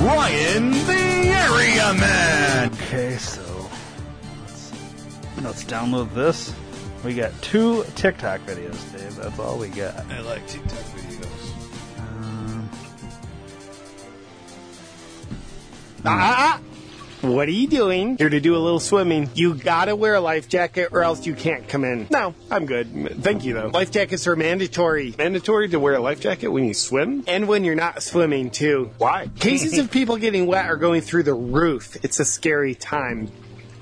Ryan the Area Man. Okay, so let's, let's download this. We got two TikTok videos, Dave. That's all we got. I like TikTok videos. Um, Ah, ah. What are you doing? Here to do a little swimming. You gotta wear a life jacket or else you can't come in. No, I'm good. Thank you though. Life jackets are mandatory. Mandatory to wear a life jacket when you swim? And when you're not swimming too. Why? Cases of people getting wet are going through the roof. It's a scary time.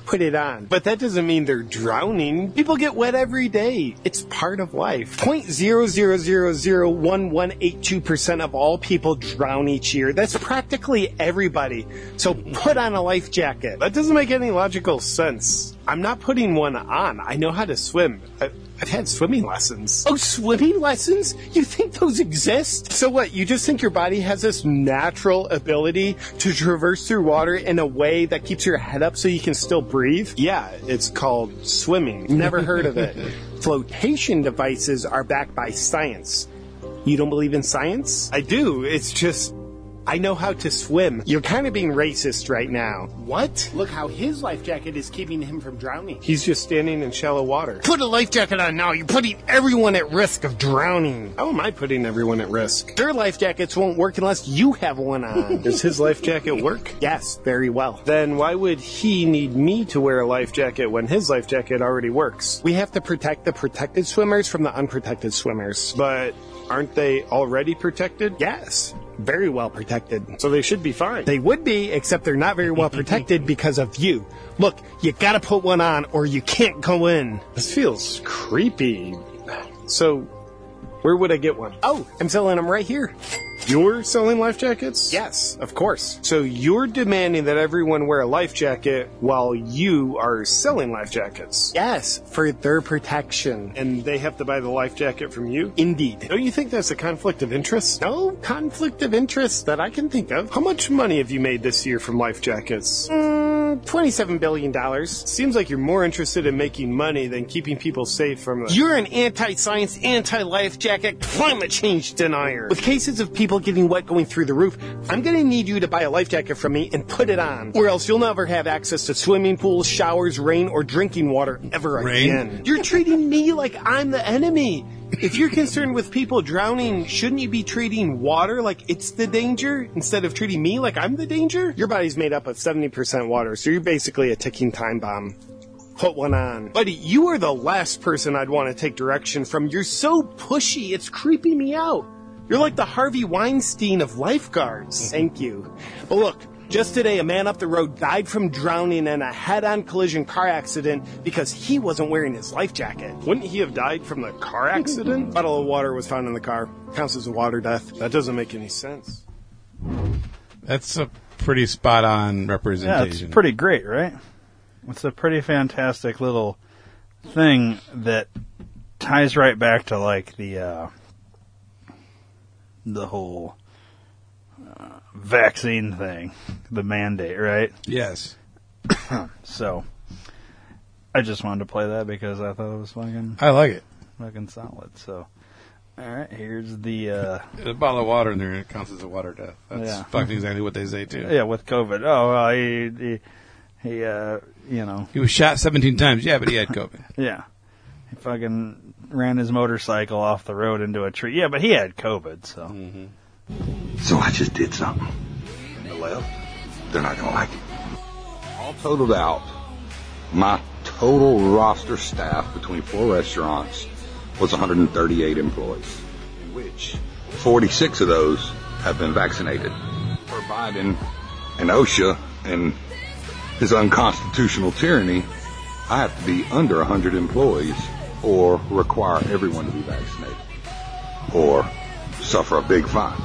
Put it on. But that doesn't mean they're drowning. People get wet every day. It's part of life. 0.00001182% of all people drown each year. That's practically everybody. So put on a life jacket. That doesn't make any logical sense. I'm not putting one on. I know how to swim. I, I've had swimming lessons. Oh, swimming lessons? You think those exist? So what? You just think your body has this natural ability to traverse through water in a way that keeps your head up so you can still breathe? Yeah, it's called swimming. Never heard of it. Flotation devices are backed by science. You don't believe in science? I do. It's just I know how to swim. You're kind of being racist right now. What? Look how his life jacket is keeping him from drowning. He's just standing in shallow water. Put a life jacket on now. You're putting everyone at risk of drowning. How am I putting everyone at risk? Their life jackets won't work unless you have one on. Does his life jacket work? yes, very well. Then why would he need me to wear a life jacket when his life jacket already works? We have to protect the protected swimmers from the unprotected swimmers. But aren't they already protected? Yes, very well protected. So they should be fine. They would be, except they're not very well protected because of you. Look, you gotta put one on or you can't go in. This feels creepy. So, where would I get one? Oh, I'm selling them right here. You're selling life jackets? Yes, of course. So you're demanding that everyone wear a life jacket while you are selling life jackets. Yes, for their protection. And they have to buy the life jacket from you? Indeed. Don't you think that's a conflict of interest? No conflict of interest that I can think of. How much money have you made this year from life jackets? Mm, $27 billion. Seems like you're more interested in making money than keeping people safe from the. You're an anti-science, anti-life jacket, climate change denier. With cases of people getting wet going through the roof, I'm gonna need you to buy a life jacket from me and put it on. Or else you'll never have access to swimming pools, showers, rain, or drinking water ever Rain? again. You're treating me like I'm the enemy. If you're concerned with people drowning, shouldn't you be treating water like it's the danger instead of treating me like I'm the danger? Your body's made up of 70% water, so you're basically a ticking time bomb. Put one on. Buddy, you are the last person I'd want to take direction from. You're so pushy, it's creeping me out. You're like the Harvey Weinstein of lifeguards. Thank you. But look, just today, a man up the road died from drowning in a head on collision car accident because he wasn't wearing his life jacket. Wouldn't he have died from the car accident? a bottle of water was found in the car. Counts as a water death. that doesn't make any sense. That's a pretty spot on yeah, representation. it's pretty great, right? It's a pretty fantastic little thing that ties right back to like the uh, the whole vaccine thing, the mandate, right? Yes. So I just wanted to play that because I thought it was fucking I like it. fucking solid. So, all right, here's the uh, A bottle of water in there it counts as a water death. That's Yeah. fucking exactly what they say too. yeah with COVID. Oh, well, he he, he uh, you know, He was shot 17 times. Yeah, but he had COVID. yeah, he fucking ran his motorcycle off the road into a tree. Yeah, but he had COVID, so So I just did something. And the left, they're not gonna like it. All totaled out, my total roster staff between four restaurants was 138 employees, in which 46 of those have been vaccinated. Per Biden and OSHA and his unconstitutional tyranny, I have to be under 100 employees or require everyone to be vaccinated or suffer a big fine.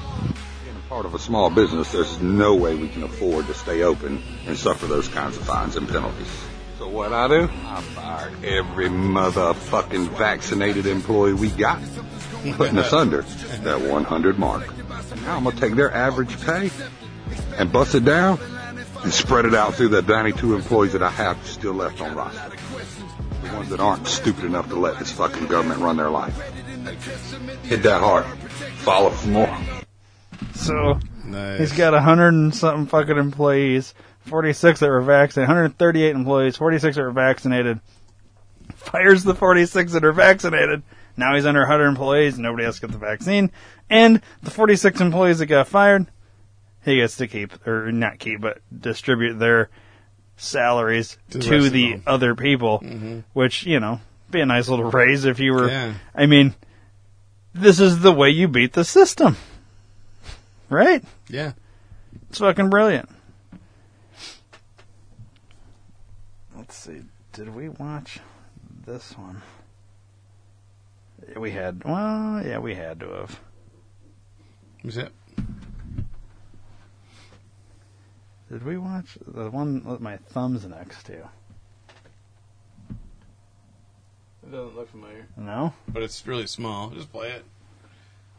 Part of a small business, there's no way we can afford to stay open and suffer those kinds of fines and penalties. So what I do? I fired every motherfucking vaccinated employee we got, putting us under that 100 mark. Now I'm gonna take their average pay and bust it down and spread it out through the 92 employees that I have still left on roster. The ones that aren't stupid enough to let this fucking government run their life. Hit that hard. Follow for more. So Nice. he's got a hundred and something fucking employees. 46 that were vaccinated, 138 employees, 46 that were vaccinated. Fires the 46 that are vaccinated. Now he's under 100 employees. Nobody else got the vaccine. And the 46 employees that got fired, he gets to keep, or not keep, but distribute their salaries To to the the, rest of them. other people, mm-hmm. which, you know, be a nice little raise if you were, Yeah. I mean, this is the way you beat the system. Right? Yeah. It's fucking brilliant. Let's see. Did we watch this one? We had. Well, yeah, we had to have. Was it? Did we watch the one with my thumbs next to? It doesn't look familiar. No. But it's really small. Just play it.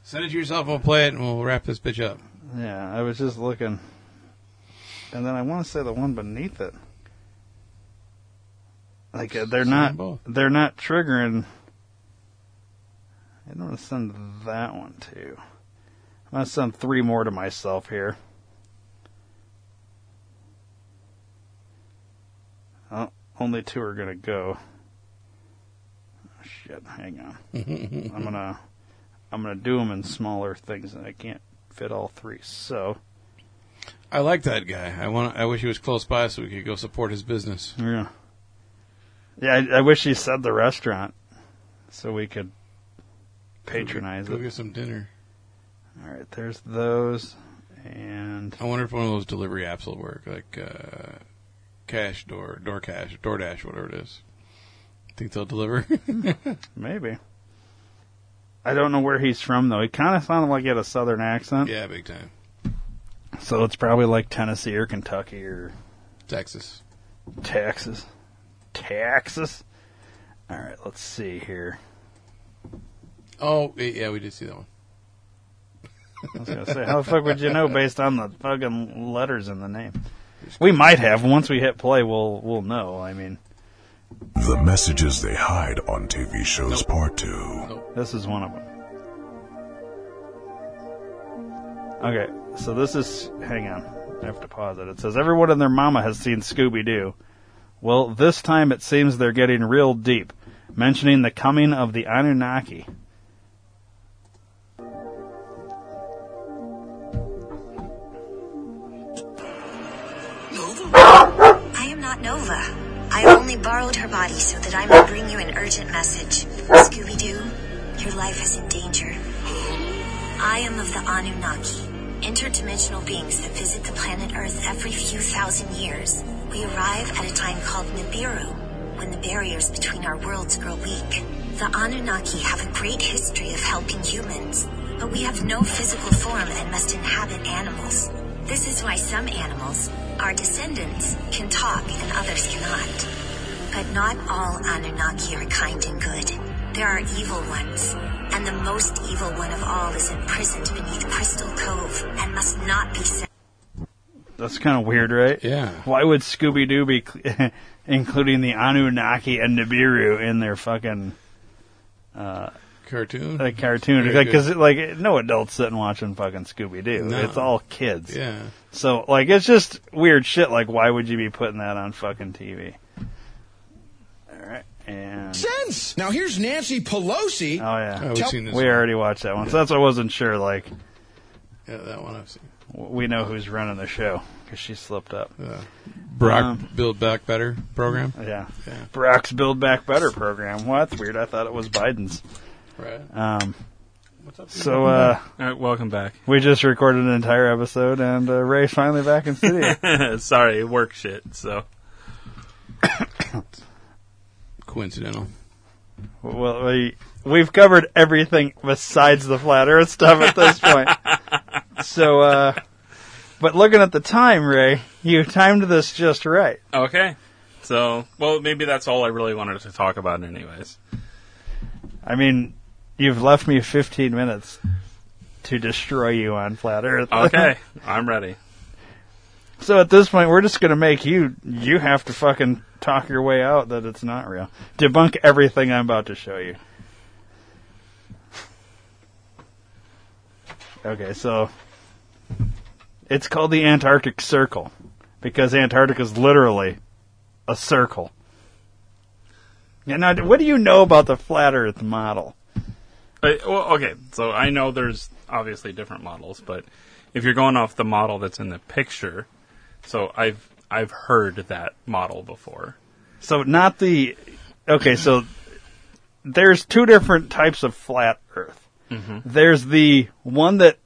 Send it to yourself. We'll play it and we'll wrap this bitch up. Yeah, I was just looking, and then I want to say the one beneath it. Like uh, they're not, both. they're not triggering. I don't want to send that one too. I'm gonna send three more to myself here. Oh, only two are gonna go. Oh, shit, hang on. I'm gonna, I'm gonna do them in smaller things, and I can't fit all three. So. I like that guy. I want. I wish he was close by so we could go support his business. Yeah. Yeah, I, I wish he said the restaurant so we could patronize it. Go it. get some dinner. All right, there's those, and I wonder if one of those delivery apps will work, like uh, Cash Door, Door DoorCash, DoorDash, whatever it is. Think they'll deliver? maybe. I don't know where he's from though. He kind of sounded like he had a southern accent, yeah, big time. so it's probably like Tennessee or Kentucky or Texas. Texas. Texas. All right, let's see here. Oh, yeah, we did see that one. I was gonna say, how the fuck would you know based on the fucking letters in the name? We might have. Once we hit play, we'll we'll know. I mean, The messages they hide on TV shows part two. this is one of them. Okay, so this is. Hang on, I have to pause it. It says everyone and their mama has seen Scooby Doo. Well, this time it seems they're getting real deep, mentioning the coming of the Anunnaki. Borrowed her body so that I may bring you an urgent message. Scooby Doo, your life is in danger. I am of the Anunnaki, interdimensional beings that visit the planet Earth every few thousand years. We arrive at a time called Nibiru, when the barriers between our worlds grow weak. The Anunnaki have a great history of helping humans, but we have no physical form and must inhabit animals. This is why some animals, our descendants, can talk and others cannot. But not all Anunnaki are kind and good. There are evil ones, and the most evil one of all is imprisoned beneath Crystal Cove and must not be set. That's kind of weird, right? Yeah. Why would Scooby Doo be cl- including the Anunnaki and Nibiru in their fucking uh, Cartoon. like cartoon? Very Like, because like no adults sitting watching fucking Scooby Doo. No. It's all kids. yeah. So like it's just weird shit. Like why would you be putting that on fucking TV? All right, and Sense. Now here's Nancy Pelosi. oh yeah, Oh, we've Tell- seen this. we one. already watched that one. So that's why I wasn't sure. Like Yeah, that one I've seen. we know who's running the show because she slipped up. Uh, Brock Um, Build Back Better program. Yeah. Yeah. Barack's Build Back Better program. Well, that's weird. I thought it was Biden's. Right. Um, What's up? so uh, All right, welcome back. we just recorded an entire episode, and uh, Ray's finally back in studio. Sorry, work shit. So Coincidental. well, we we've covered everything besides the flat Earth stuff at this point. so, uh, but looking at the time, Ray, you timed this just right. okay. So well, maybe that's all I really wanted to talk about, anyways. I mean, you've left me 15 minutes to destroy you on flat Earth. Okay, I'm ready. So at this point, we're just going to make you, you have to fucking talk your way out that it's not real. Debunk everything I'm about to show you. Okay, so it's called the Antarctic Circle because Antarctica is literally a circle. Now, what do you know about the flat Earth model? Uh, well, okay, so I know there's obviously different models, but if you're going off the model that's in the picture, so I've I've heard that model before. So not the okay. So there's two different types of flat Earth. Mm-hmm. There's the one that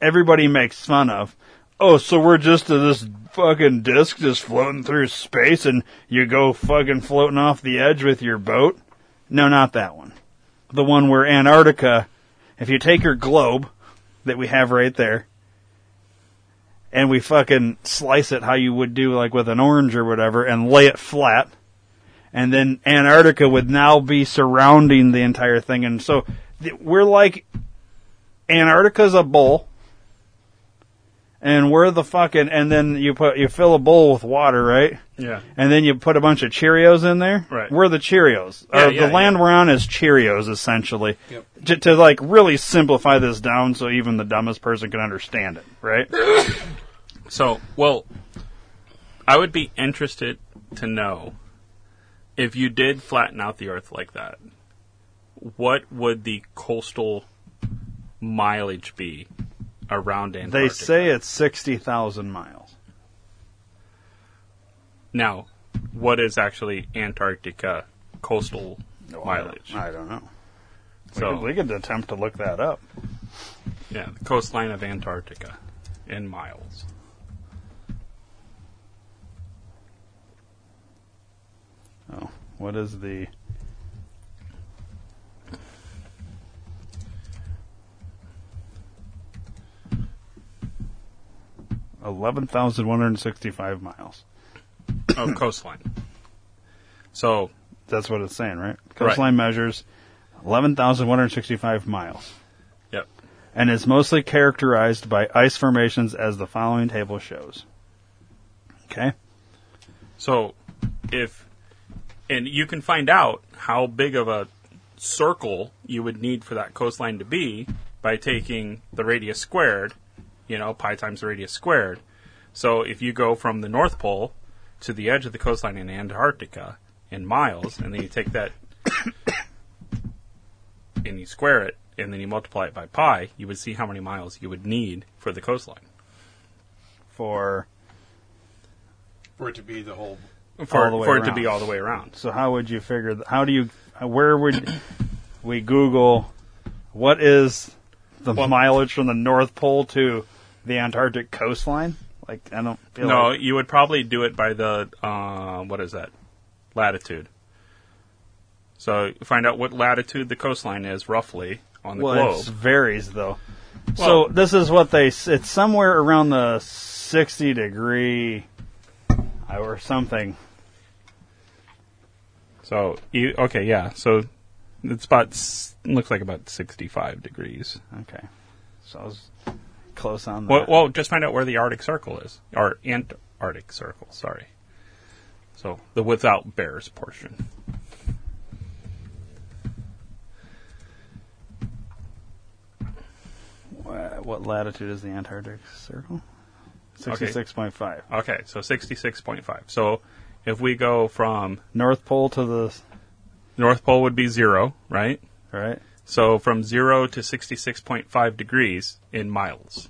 everybody makes fun of. Oh, so we're just a, this fucking disc just floating through space, and you go fucking floating off the edge with your boat. No, not that one. The one where Antarctica. If you take your globe that we have right there, and we fucking slice it how you would do like with an orange or whatever and lay it flat. And then Antarctica would now be surrounding the entire thing. And so th- we're like, Antarctica's a bowl. And we're the fucking, and then you put, you fill a bowl with water, right? Yeah. And then you put a bunch of Cheerios in there. Right. We're the Cheerios. Yeah, Or yeah, the land yeah. we're on is Cheerios, essentially. Yep. To, to like really simplify this down so even the dumbest person can understand it, right? So, well, I would be interested to know if you did flatten out the Earth like that, what would the coastal mileage be around Antarctica? They say it's 60,000 miles. Now, what is actually Antarctica coastal mileage? I don't know. We, So, could, we could attempt to look that up. yeah, the coastline of Antarctica in miles. Oh, what is the. Eleven thousand one hundred sixty-five miles. Oh, coastline. So, That's what it's saying, right? Coastline measures eleven thousand one hundred sixty-five miles, yep. and is mostly characterized by ice formations, as the following table shows. Okay. So, if and you can find out how big of a circle you would need for that coastline to be by taking the radius squared, you know, pi times the radius squared. So, if you go from the North Pole to the edge of the coastline in Antarctica in miles, and then you take that and you square it, and then you multiply it by pi, you would see how many miles you would need for the coastline. For For it to be the whole. For, All the way for it to be all the way around. So how would you figure? th- How do you? Where would we Google? What is the Well- mileage from the North Pole to the Antarctic coastline? Like I don't feel No, like you would probably do it by the uh, what is that latitude. So find out what latitude the coastline is roughly on the well, it globe. varies though. Well- so this is what they. It's somewhere around the sixty degree or something. So you, okay, yeah. So it's about s- looks like about sixty-five degrees. Okay, so I was close on that. Well, well, just find out where the Arctic Circle is, or Antarctic Circle. Sorry. So the without bears portion. Wha- what latitude is the Antarctic Circle? Okay. Sixty-six point five. Okay, so sixty-six point five. So if we go from North Pole to the North Pole would be zero, right? right. So from zero to sixty-six point five degrees in miles.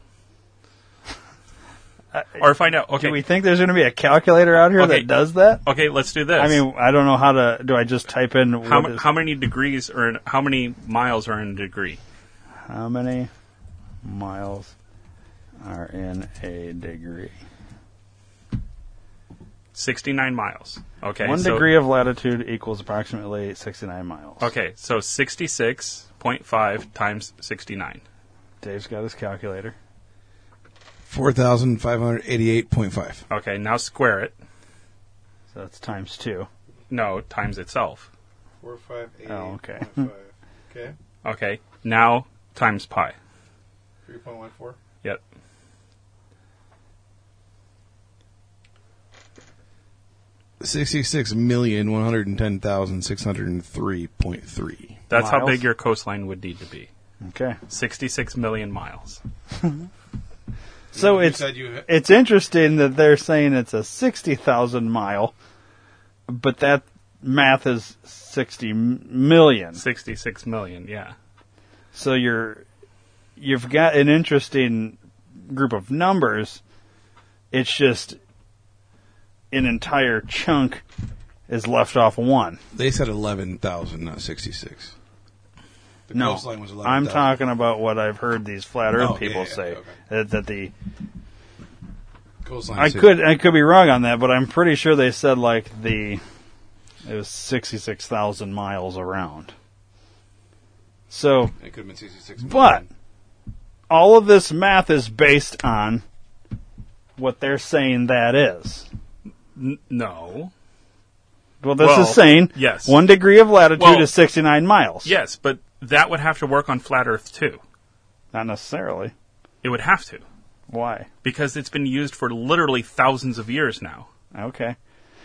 or find out. Okay, Do we think there's going to be a calculator out here Okay. that does that? okay, let's do this. I mean, I don't know how to. Do I just type in how, what m- is- how many degrees or how many miles are in a degree? how many miles are in a degree? Sixty-nine miles. Okay, One so, degree of latitude equals approximately 69 miles. Okay, so sixty-six point five times sixty-nine. Dave's got his calculator. 4,588.5. Okay, now square it. So that's times two. No, times itself. 4,588.5. Oh, okay. Okay. Okay, now times pi. 3.14. Yep. Sixty-six million one hundred and ten thousand six hundred and three point three. That's how Miles? big your coastline would need to be. Okay. 66 million miles. So it's said you- it's interesting that they're saying it's a 60,000 mile, but that math is 60 m- million. 66 million, yeah. So you're you've got an interesting group of numbers. It's just an entire chunk is left off one. They said eleven thousand, not sixty-six. The no, coastline was I'm 11,000. talking about what I've heard these flat Earth Oh, yeah, people yeah, say okay. that, that the Coastline I said- could I could be wrong on that, but I'm pretty sure they said like the it was sixty six thousand miles around. So, It could have been sixty-six. but all of this math is based on what they're saying that is. N- no. Well, this Well, is saying yes. one degree of latitude Well, is sixty nine miles. Yes, but that would have to work on flat Earth too. Not necessarily. It would have to. Why? Because it's been used for literally thousands of years now. Okay.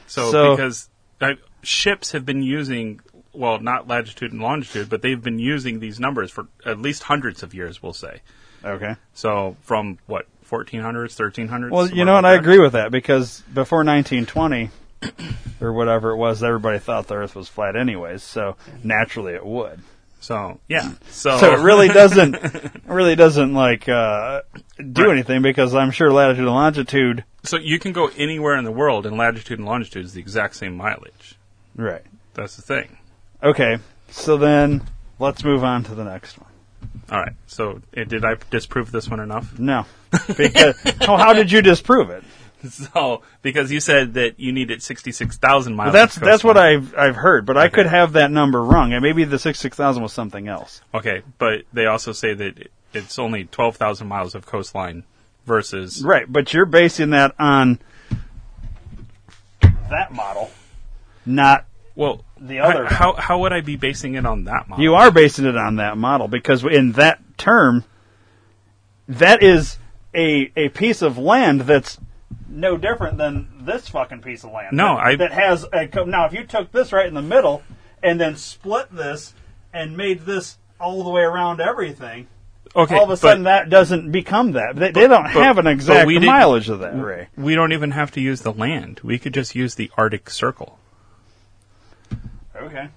So, So- because uh, ships have been using, well, not latitude and longitude, but they've been using these numbers for at least hundreds of years, we'll say. Okay. So from what, 1400s, 1300s? Well, you know what? like I that? agree with that because before 1920 or whatever it was, everybody thought the Earth was flat, anyways. So naturally, it would. So yeah. So, So it really doesn't, it really doesn't like uh, do Right. anything because I'm sure latitude and longitude. So you can go anywhere in the world, and latitude and longitude is the exact same mileage. Right. That's the thing. Okay. So then let's move on to the next one. All right. So uh, did I disprove this one enough? No. Because oh, how did you disprove it? So because you said that you needed sixty-six thousand miles. Well, that's of that's what coastline. I've I've heard, but I could have that number wrong, and maybe the six six thousand was something else. Okay, but they also say that it's only twelve thousand miles of coastline versus Right, but you're basing that on that model, not well the other. How how would I be basing it on that model? You are basing it on that model because in that term, that is a a piece of land that's no different than this fucking piece of land. No, that, I- that has a co- now. If you took this right in the middle and then split this and made this all the way around everything, Okay, all of a but- sudden that doesn't become that. They, they don't But- have an exact mileage of that, Ray. We don't even have to use the land. We could just use the Arctic Circle. Okay.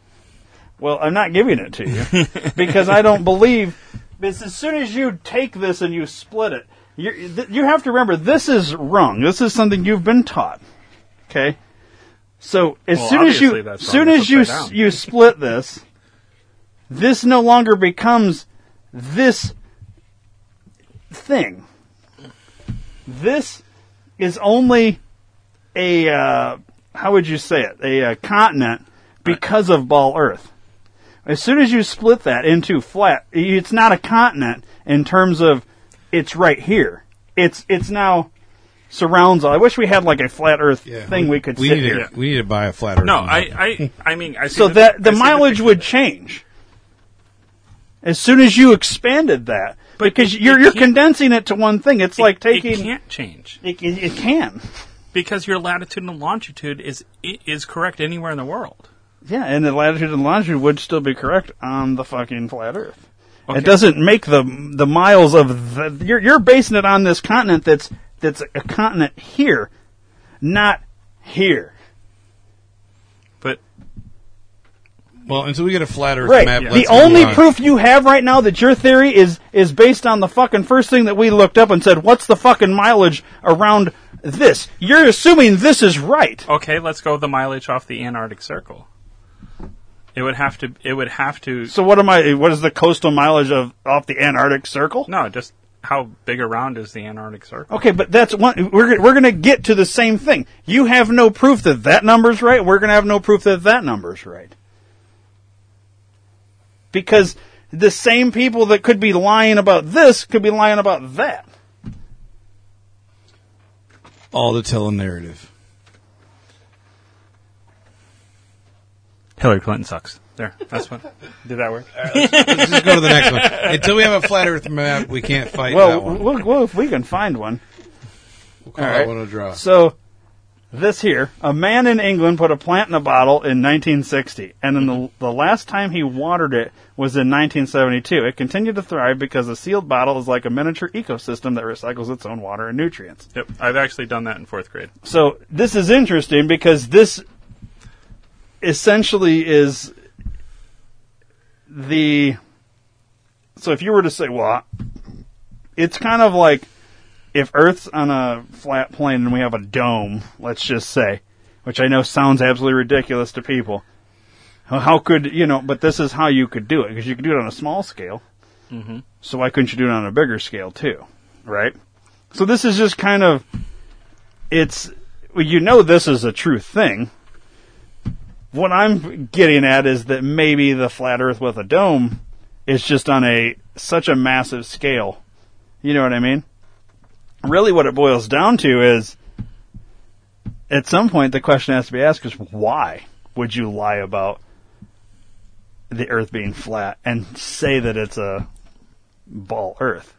Well, I'm not giving it to you because I don't believe. Because as soon as you take this and you split it, you th- you have to remember this is wrong. This is something you've been taught. Okay. So as Well, soon as you as soon as you s- down. you split this, this no longer becomes this thing. This is only a uh, how would you say it? A, uh continent because of ball Earth. As soon as you split that into flat, it's not a continent in terms of it's right here. It's it's now surrounds. all. I wish we had like a flat Earth thing we, could we sit need here. To, we need to buy a flat Earth. No. I, I, I mean, I so the- that the I see mileage would change. As soon as you expanded that, because it- you're it you're condensing it to one thing. It's like it taking can't change it, it, it can. because your latitude and longitude is is correct anywhere in the world. Yeah, and the latitude and longitude would still be correct on the fucking flat Earth. Okay. It doesn't make the the miles of the, you're you're basing it on this continent that's that's a continent here, not here. But Well, until we get a flat Earth Right. map, The let's only on. proof you have right now that your theory is is based on the fucking first thing that we looked up and said, "What's the fucking mileage around this?" You're assuming this is right. okay, let's go with the mileage off the Antarctic Circle. It would have to. It would have to. So what am I? What is the coastal mileage of off the Antarctic Circle? No, just how big around is the Antarctic Circle? Okay, but that's one. We're we're going to get to the same thing. You have no proof that that number's right. We're going to have no proof that that number's right. Because the same people that could be lying about this could be lying about that. all to tell a narrative. Hillary Clinton sucks. There, that's one. Did that work? Let's just go to the next one. Until we have a flat Earth map, we can't fight that one. well, well, if we can find one. We'll call all that right. one a draw. So, this here, a man in England put a plant in a bottle in 1960, and then the, the last time he watered it was in 1972. It continued to thrive because a sealed bottle is like a miniature ecosystem that recycles its own water and nutrients. Yep, I've actually done that in fourth grade. So this is interesting because this essentially is the. So if you were to say, well, it's kind of like if Earth's on a flat plane and we have a dome, let's just say, which I know sounds absolutely ridiculous to people. How- could you know? But this is how you could do it because you could do it on a small scale. Mm-hmm. So why couldn't you do it on a bigger scale too? Right? So this is just kind of it's well, you know this is a true thing. What I'm getting at is that maybe the flat earth with a dome is just on a such a massive scale. You know what I mean? Really what it boils down to is at some point the question has to be asked is why would you lie about the earth being flat and say that it's a ball earth?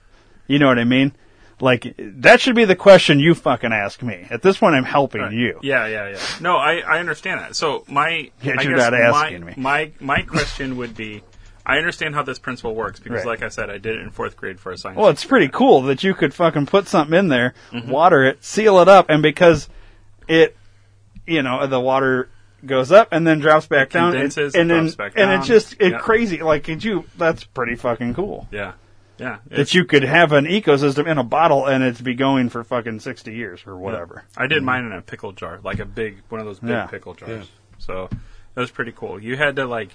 You know what I mean? Like that should be the question you fucking ask me. At this point I'm helping you. Yeah, yeah, yeah. No, I, I understand that. So my Yeah, I you're guess not asking my, me. My my question would be, I understand how this principle works because, Right. like I said, I did it in fourth grade for a science. Well, it's pretty cool that you could fucking put something in there, Mm-hmm. water it, seal it up, and because it, you know, the water goes up and then drops back down, condenses, and then drops back and down. it's just it Yeah. crazy. Like, could you? That's pretty fucking cool. yeah, yeah. That you could have an ecosystem in a bottle and it's be going for fucking sixty years or whatever. I did mine in a pickle jar, like a big one of those big Yeah. pickle jars. So that was pretty cool. You had to like,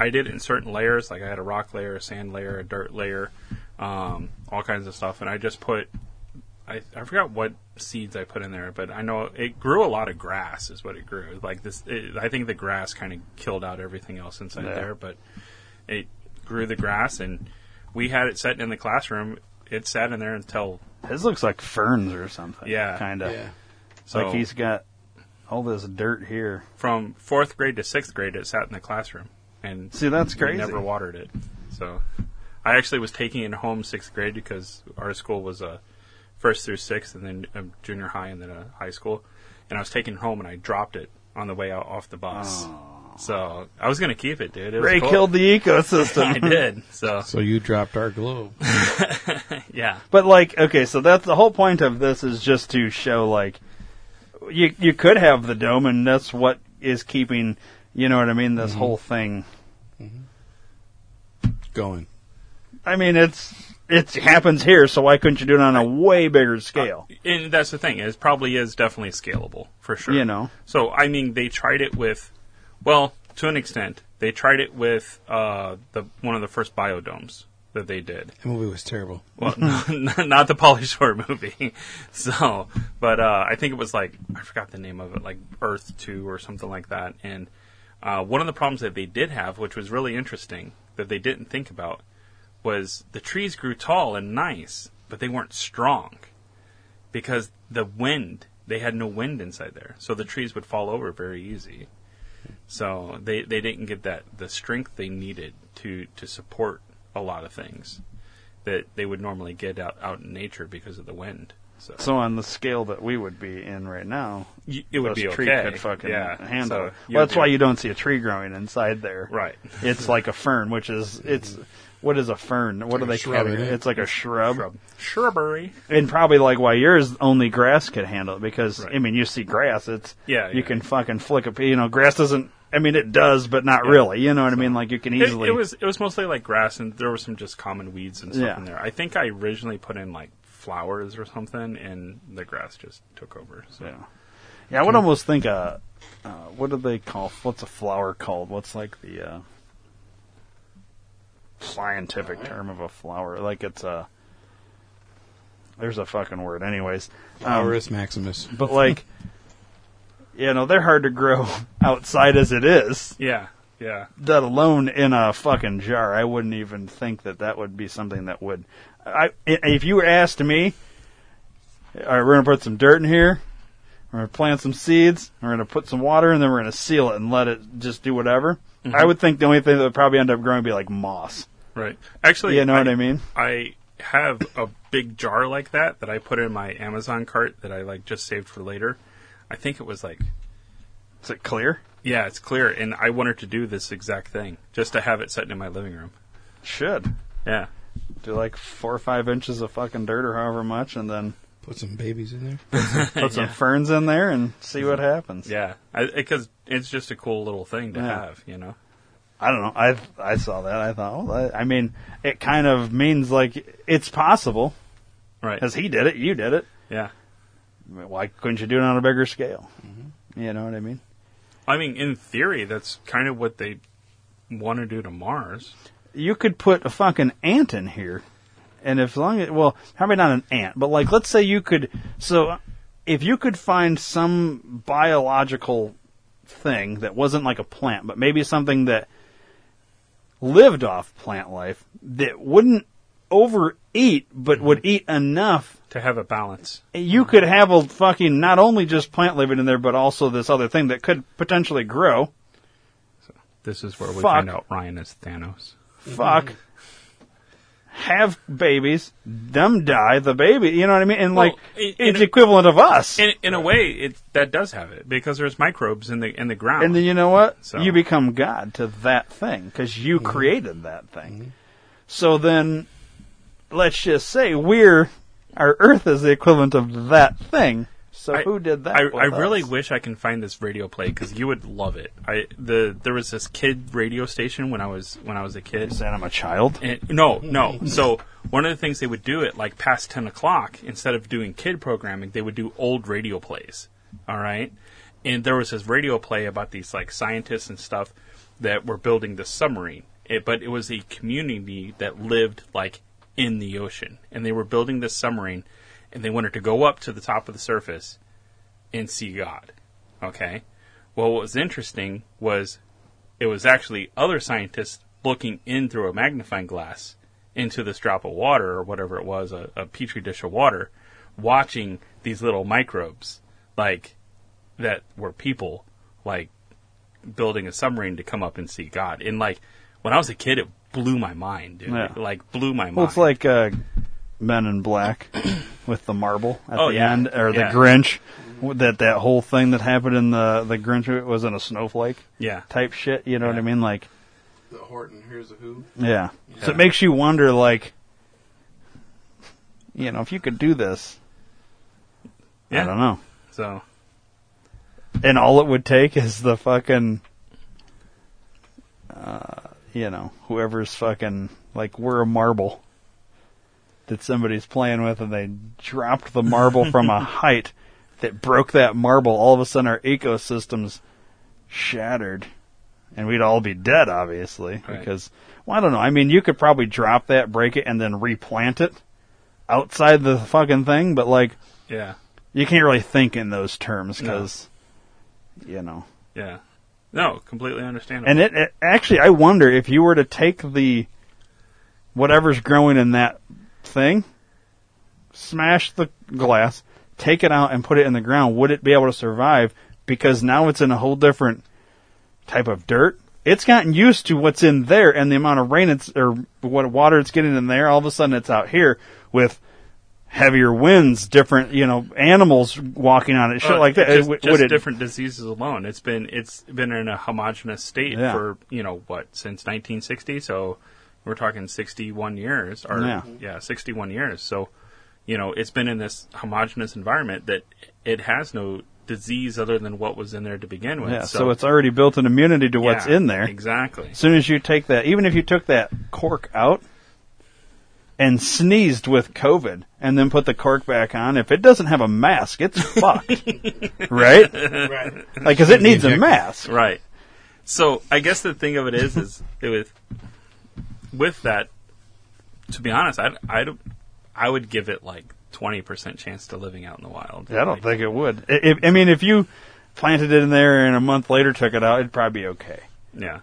I did it in certain layers. Like I had a rock layer, a sand layer, a dirt layer, um, all kinds of stuff, and I just put. I, I forgot what seeds I put in there, but I know it grew a lot of grass. Is what it grew. Like this, it, I think the grass kind of killed out everything else inside Yeah. there, but it grew the grass, and we had it sitting in the classroom. It sat in there until His looks like ferns or something. Yeah. kind of. Yeah. It's like So- he's got all this dirt here. from fourth grade to sixth grade, it sat in the classroom, and See, that's we crazy. never watered it. So, I actually was taking it home sixth grade because our school was a first through sixth, and then a junior high, and then a high school. And I was taking it home, and I dropped it on the way out off the bus. So I was gonna keep it, dude. It Ray cool. killed the ecosystem. I did. So So you dropped our globe. yeah, But like, okay, so that's the whole point of this is just to show like you you could have the dome, and that's what is keeping you know what I mean. This mm-hmm. whole thing. Mm-hmm. Going. I mean, it's it happens here, so why couldn't you do it on a way bigger scale? Uh, and that's the thing. It probably is definitely scalable for sure. You know. So I mean, they tried it with, well, to an extent, they tried it with uh, the one of the first biodomes that they did. The movie was terrible. Well, not the Pauly Shore movie. So, but uh, I think it was like I forgot the name of it, like Earth Two or something like that. And uh, one of the problems that they did have, which was really interesting, that they didn't think about, was the trees grew tall and nice, but they weren't strong because the wind. They had no wind inside there, so the trees would fall over very easy. So they, they didn't get that the strength they needed to to support a lot of things. that they would normally get out, out in nature because of the wind. So, So on the scale that we would be in right now, Y- it would this be tree okay. could fucking Yeah. handle So it. Well, that's why you don't see a tree growing inside there. Right. It's like a fern, which is it's what is a fern? What do like they a it? isn't it? It's like a shrub. Shrub. Shrubbery. And probably like why yours only grass could handle it because Right. I mean you see grass, it's Yeah, you yeah. can fucking flick a you know grass doesn't. I mean it does, but not really. You know what I mean? Like you can easily. it was it was mostly like grass, and there were some just common weeds and stuff Yeah. in there. I think I originally put in like flowers or something, and the grass just took over. So. Yeah. Yeah, I would almost think uh, uh what do they call what's a flower called? What's like the uh scientific term of a flower? Like it's a there's a fucking word anyways. Um, Laurus Maximus. but like you know, they're hard to grow outside as it is, Yeah, yeah. let alone in a fucking jar. I wouldn't even think that that would be something that would I if you were asked me all right, we're gonna put some dirt in here. We're gonna plant some seeds. We're gonna put some water, and then we're gonna seal it and let it just do whatever. I mm-hmm. would think the only thing that would probably end up growing would be like moss. Right. Actually, You know what I mean? I have a big jar like that that I put in my Amazon cart that I like just saved for later. I think it was like Is it clear? yeah, it's clear, and I wanted to do this exact thing just to have it sitting in my living room. Should Yeah. do like four or five inches of fucking dirt or however much, and then Put some babies in there. put some ferns in there and see what happens. Yeah, because it's just a cool little thing to Yeah. have, you know. I don't know. I I saw that. I thought, well, I, I mean, it kind of means like it's possible, Right. because he did it, you did it. yeah. I mean, Why couldn't you do it on a bigger scale? Mm-hmm. You know what I mean? I mean, in theory, that's kind of what they want to do to Mars. you could put a fucking ant in here, and if long as well, how probably not an ant, but like let's say you could. So, if you could find some biological thing that wasn't like a plant, but maybe something that lived off plant life that wouldn't overeat, but would mm-hmm. eat enough. To have a balance. You could have a fucking not only just plant living in there, but also this other thing that could potentially grow. So This is where we Fuck. find out Ryan is Thanos. fuck, have babies, them die, the baby, you know what I mean? And like, Well, in- in it's a- equivalent of us. In, in a way, it that does have it because there's microbes in the in the ground. and then you know what? So- You become God to that thing because you mm-hmm. created that thing. Mm-hmm. So then, let's just say we're, our Earth is the equivalent of that thing. So I- who did that? I, I really wish I can find this radio play because you would love it. I the there was this kid radio station when I was when I was a kid. Saying I'm a child. And, no, no. So one of the things they would do at like past ten o'clock, instead of doing kid programming, they would do old radio plays. All right, and there was this radio play about these like scientists and stuff that were building this submarine. It, but it was a community that lived like in the ocean, and they were building this submarine, and they wanted to go up to the top of the surface and see God. Okay. Well, what was interesting was it was actually other scientists looking in through a magnifying glass into this drop of water or whatever it was, a, a petri dish of water, watching these little microbes, like that were people, like building a submarine to come up and see God. And like when I was a kid, it blew my mind, dude. Yeah. Like blew my mind. Well, it's like uh, Men in Black with the marble at Oh, the yeah. end, or the Yeah. Grinch. That that whole thing that happened in the the Grinch it was in a snowflake yeah, type shit. You know what I mean? Like, The Horton, Hears a who. yeah. So it makes you wonder, like, you know, if you could do this, yeah. I don't know. So And all it would take is the fucking, uh, you know, whoever's fucking like we're a marble that somebody's playing with, and they dropped the marble from a height that broke that marble. All of a sudden, our ecosystems shattered, and we'd all be dead, obviously, Right. because well, I don't know. I mean, you could probably drop that, break it, and then replant it outside the fucking thing, but like yeah, you can't really think in those terms because you know. yeah. No, completely understandable. And it, it actually, I wonder if you were to take the whatever's growing in that thing, smash the glass, take it out, and put it in the ground, would it be able to survive? Because now it's in a whole different type of dirt. it's gotten used to what's in there and the amount of rain it's or what water it's getting in there. All of a sudden, it's out here with heavier winds, different you know animals walking on it, shit Uh, like that. Just, just it- different diseases alone. It's been it's been in a homogenous state Yeah. for you know what since 1960. So we're talking 61 years, or Yeah. yeah, 61 years. So you know it's been in this homogenous environment that it has no disease other than what was in there to begin with. Yeah, so, it's already built an immunity to what's Yeah, in there. exactly. As soon as you take that, even if you took that cork out and sneezed with COVID and then put the cork back on, if it doesn't have a mask, it's fucked. right? Right. Like, because it needs a mask. Right. So I guess the thing of it is, is it with with that. To be honest, I I don't- I would give it like twenty percent chance to living out in the wild. I don't think it would. I- If, I mean, if you planted it in there and a month later took it out, it'd probably be okay. Yeah.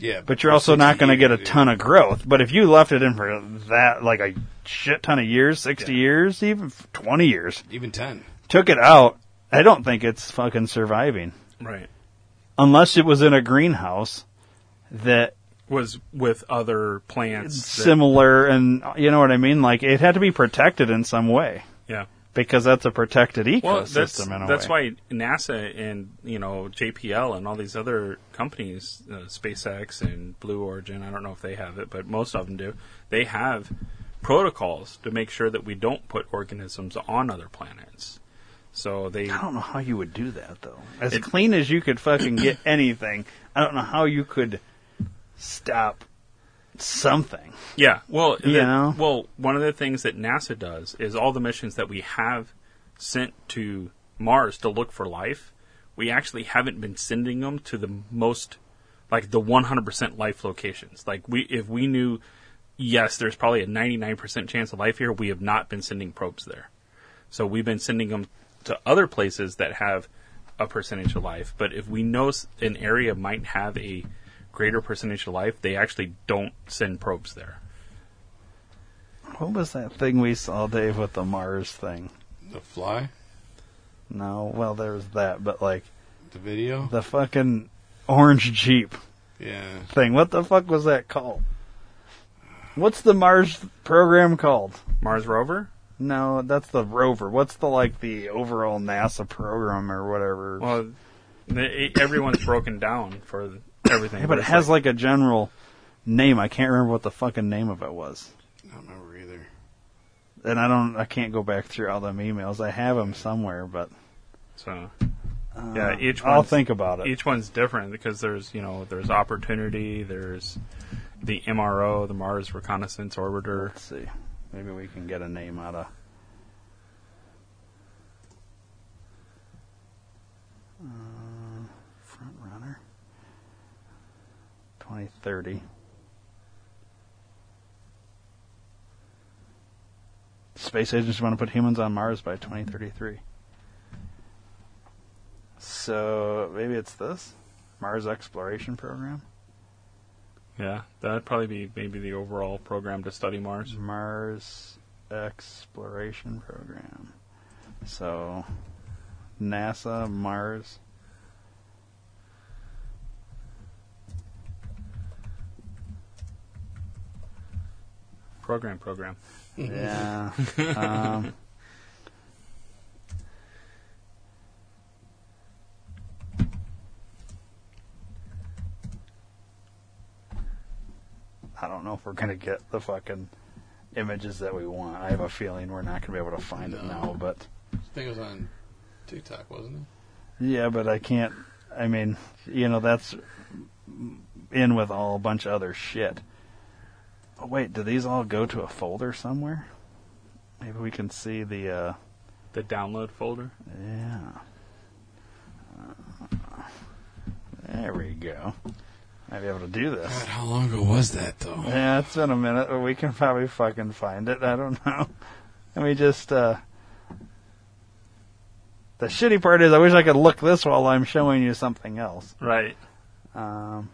Yeah, But you're also not going to get a ton of growth. But if you left it in for that, like a shit ton of years, 60 years, even 20 years, even ten. took it out, I don't think it's fucking surviving. Right. Unless it was in a greenhouse that Was with other plants. that- similar and you know what I mean? Like it had to be protected in some way. Yeah. Because that's a protected ecosystem Well, that's in a that's way. why NASA and you know JPL and all these other companies, uh, SpaceX and Blue Origin. I don't know if they have it, but most of them do. They have protocols to make sure that we don't put organisms on other planets. So they. I don't know how you would do that though. As It- clean as you could fucking get anything, I don't know how you could stop something. Yeah, well, You the- know? well, one of the things that NASA does is all the missions that we have sent to Mars to look for life. We actually haven't been sending them to the most, like the 100% life locations. Like we, if we knew, yes, there's probably a 99% chance of life here, we have not been sending probes there. So we've been sending them to other places that have a percentage of life. But if we know an area might have a greater percentage of life, they actually don't send probes there. What was that thing we saw, Dave, with the Mars thing? The fly, No, well, there was that, but like the video. the fucking orange Jeep Yeah, thing. What the fuck was that called? What's the Mars program called? Mars rover? No, that's the rover. What's the like the overall NASA program or whatever? Well, the, everyone's broken down for everything. Yeah, but it has like a general name. I can't remember what the fucking name of it was. I don't remember either. And I don't. I can't go back through all them emails. I have them somewhere, but So uh, yeah, each I'll one's- think about it. Each one's different because there's you know there's opportunity, there's the MRO, the Mars Reconnaissance Orbiter. Let's see. Maybe we can get a name out of. Uh, front runner. 2030. Space agents want to put humans on Mars by 2033. So maybe it's this Mars exploration program. Yeah, that'd probably be maybe the overall program to study Mars. Mars exploration program. So, NASA, Mars. Program, program. Yeah. um, I don't know if we're gonna get the fucking images that we want. I have a feeling we're not gonna be able to find it now, but I think it was on TikTok, wasn't it? yeah, but I can't. I mean, you know, that's in with all a bunch of other shit. Oh, wait, do these all go to a folder somewhere? Maybe we can see the. uh The download folder. Yeah. Uh, there we go. Might be able to do this. God, how long ago was that though? Yeah, it's been a minute, but we can probably fucking find it. I don't know. Let me just, uh. The shitty part is, I wish I could look this while I'm showing you something else. Right. Um,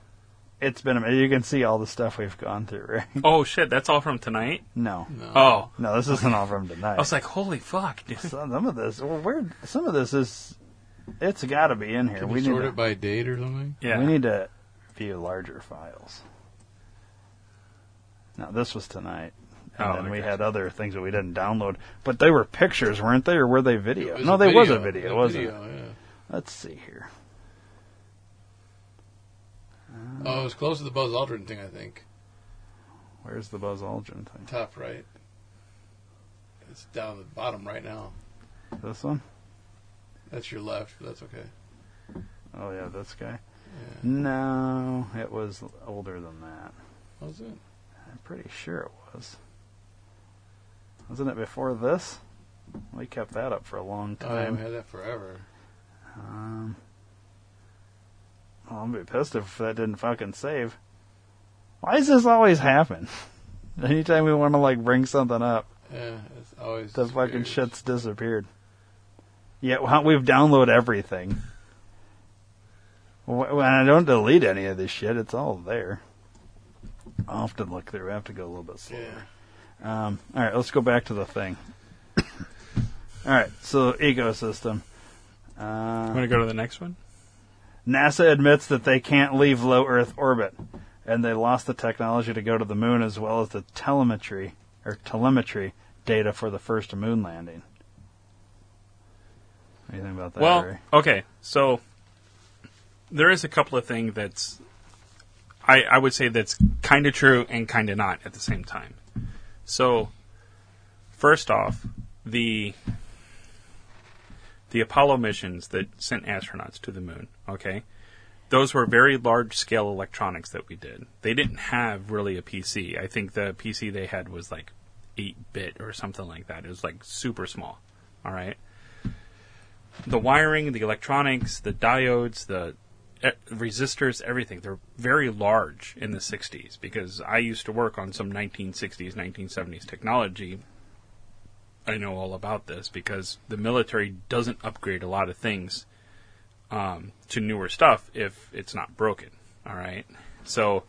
it's been a minute. You can see all the stuff we've gone through, right? Oh shit, that's all from tonight. No. Oh, No, this isn't all from tonight. I was like, holy fuck, dude. some, some of this, well, where, some of this is, it's got to be in here. Can we we need sort to, it by date or something? Yeah. we need to view larger files. Now this was tonight. And Oh, then I we had other things that we didn't download. But they were pictures, weren't they? Or were they video? No, a they was a video. video, A wasn't video, it? yeah. Let's see here. Oh, it was close to the Buzz Aldrin thing, I think. Where's the Buzz Aldrin thing? Top right. It's down the bottom right now. This one? That's your left, but that's okay. Oh yeah, this guy. Yeah. No, it was older than that. Was it? I'm pretty sure it was. Wasn't it before this? We kept that up for a long time. Oh, yeah, time. we had that forever. Um, well, I'm be pissed if that didn't fucking save. Why does this always happen? Anytime we want to like bring something up, Yeah, it's always the fucking shit's disappeared. Yeah, well, we've downloaded everything. Wh- When I don't delete any of this shit, it's all there. I'll have to look through. I have to go a little bit slower. Yeah. Um, all right, let's go back to the thing. all right, so ecosystem. Uh, Want to go to the next one? NASA admits that they can't leave low Earth orbit, and they lost the technology to go to the moon as well as the telemetry or telemetry data for the first moon landing. What do you think about that? well, Ray? okay, so there is a couple of things that's I, I would say that's kind of true and kind of not at the same time. So, first off, the the Apollo missions that sent astronauts to the moon, okay? Those were very large scale electronics that we did. They didn't have really a PC. I think the PC they had was like 8 bit or something like that. It was like super small. All right? the wiring, the electronics, the diodes, the eh, resistors, everything. They're very large in the 60s because I used to work on some 1960s, 1970s technology. I know all about this because the military doesn't upgrade a lot of things um, to newer stuff if it's not broken. All right. So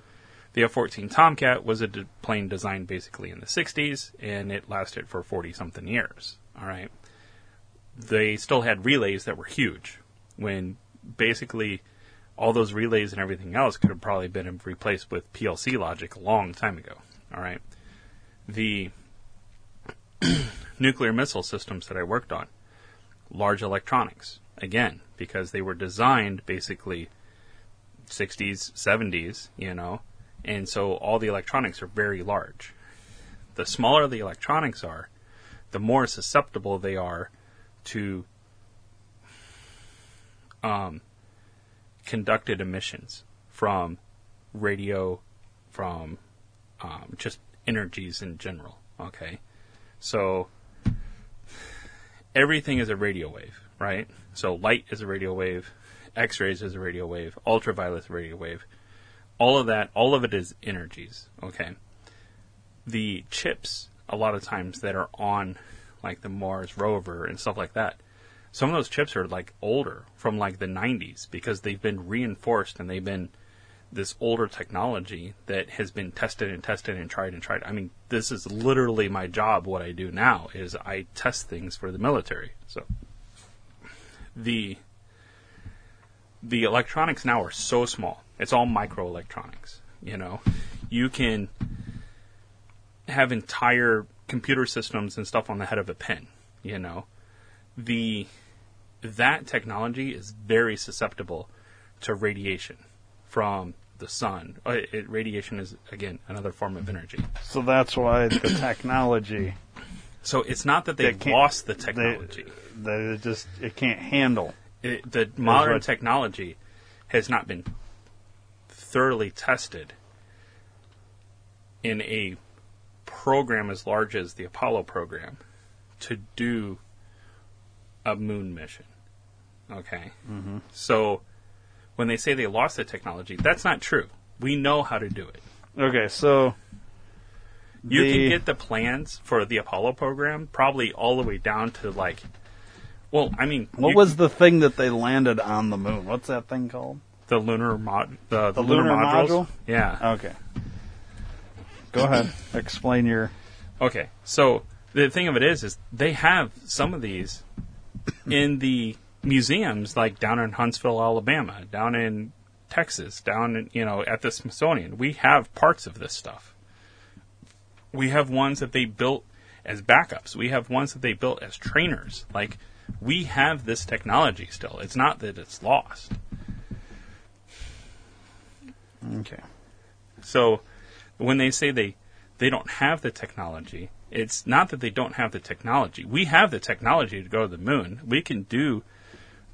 the F 14 Tomcat was a de- plane designed basically in the 60s and it lasted for 40 something years. All right they still had relays that were huge when basically all those relays and everything else could have probably been replaced with PLC logic a long time ago. All right. The nuclear missile systems that I worked on, large electronics, again, because they were designed basically 60s, 70s, you know, and so all the electronics are very large. The smaller the electronics are, the more susceptible they are to um, conducted emissions from radio, from um, just energies in general. Okay, so everything is a radio wave, right? So light is a radio wave, X-rays is a radio wave, ultraviolet is a radio wave. All of that, all of it is energies. Okay, the chips a lot of times that are on like the Mars rover and stuff like that. Some of those chips are like older from like the 90s because they've been reinforced and they've been this older technology that has been tested and tested and tried and tried. I mean, this is literally my job. What I do now is I test things for the military. So the the electronics now are so small. It's all microelectronics. You know, you can have entire computer systems and stuff on the head of a pin. You know, the that technology is very susceptible to radiation from the sun. Uh, It, radiation is again another form of energy. So that's why the technology. So it's not that they They lost the technology. That it just it can't handle. It, the modern what- technology has not been thoroughly tested in a program as large as the Apollo program to do a moon mission. Okay? Mhm. So when they say they lost the technology, that's not true. We know how to do it. Okay, so You the- can get the plans for the Apollo program probably all the way down to like, well, I mean, What you- was the thing that they landed on the moon? What's that thing called? the lunar mod the, The the, lunar, lunar module? Yeah. Okay. Go ahead. Explain your. Okay. So the thing of it is, is they have some of these in the museums, like down in Huntsville, Alabama, down in Texas, down in, you know at the Smithsonian. We have parts of this stuff. We have ones that they built as backups. We have ones that they built as trainers. Like we have this technology still. It's not that it's lost. Okay. So when they say they they don't have the technology, it's not that they don't have the technology. We have the technology to go to the moon. We can do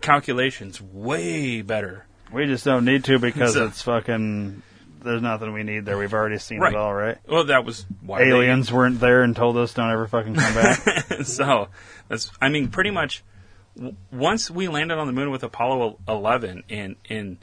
calculations way better. We just don't need to because it's fucking. There's nothing we need there. We've already seen Right. it all, right? Well, that was why they- Aliens weren't there and told us don't ever fucking come back. so that's I mean pretty much w- once we landed on the moon with Apollo 11 and and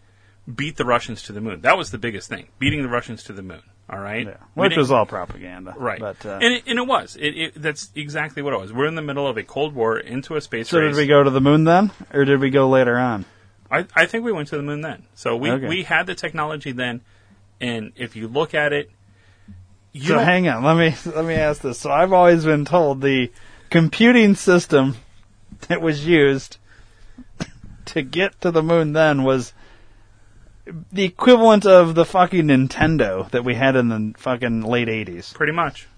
beat the Russians to the moon. That was the biggest thing. Beating the Russians to the moon, all right? yeah. Which was all propaganda, Right. But uh, and, it, and it was. It, it, that's exactly what it was. We're in the middle of a Cold War into a space so race. did we go to the moon then, or did we go later on? I, I think we went to the moon then. So we, Okay. we had the technology then, and if you look at it, you so hang on, let me let me ask this. So I've always been told the computing system that was used to get to the moon then was the equivalent of the fucking Nintendo that we had in the fucking late eighties. pretty much.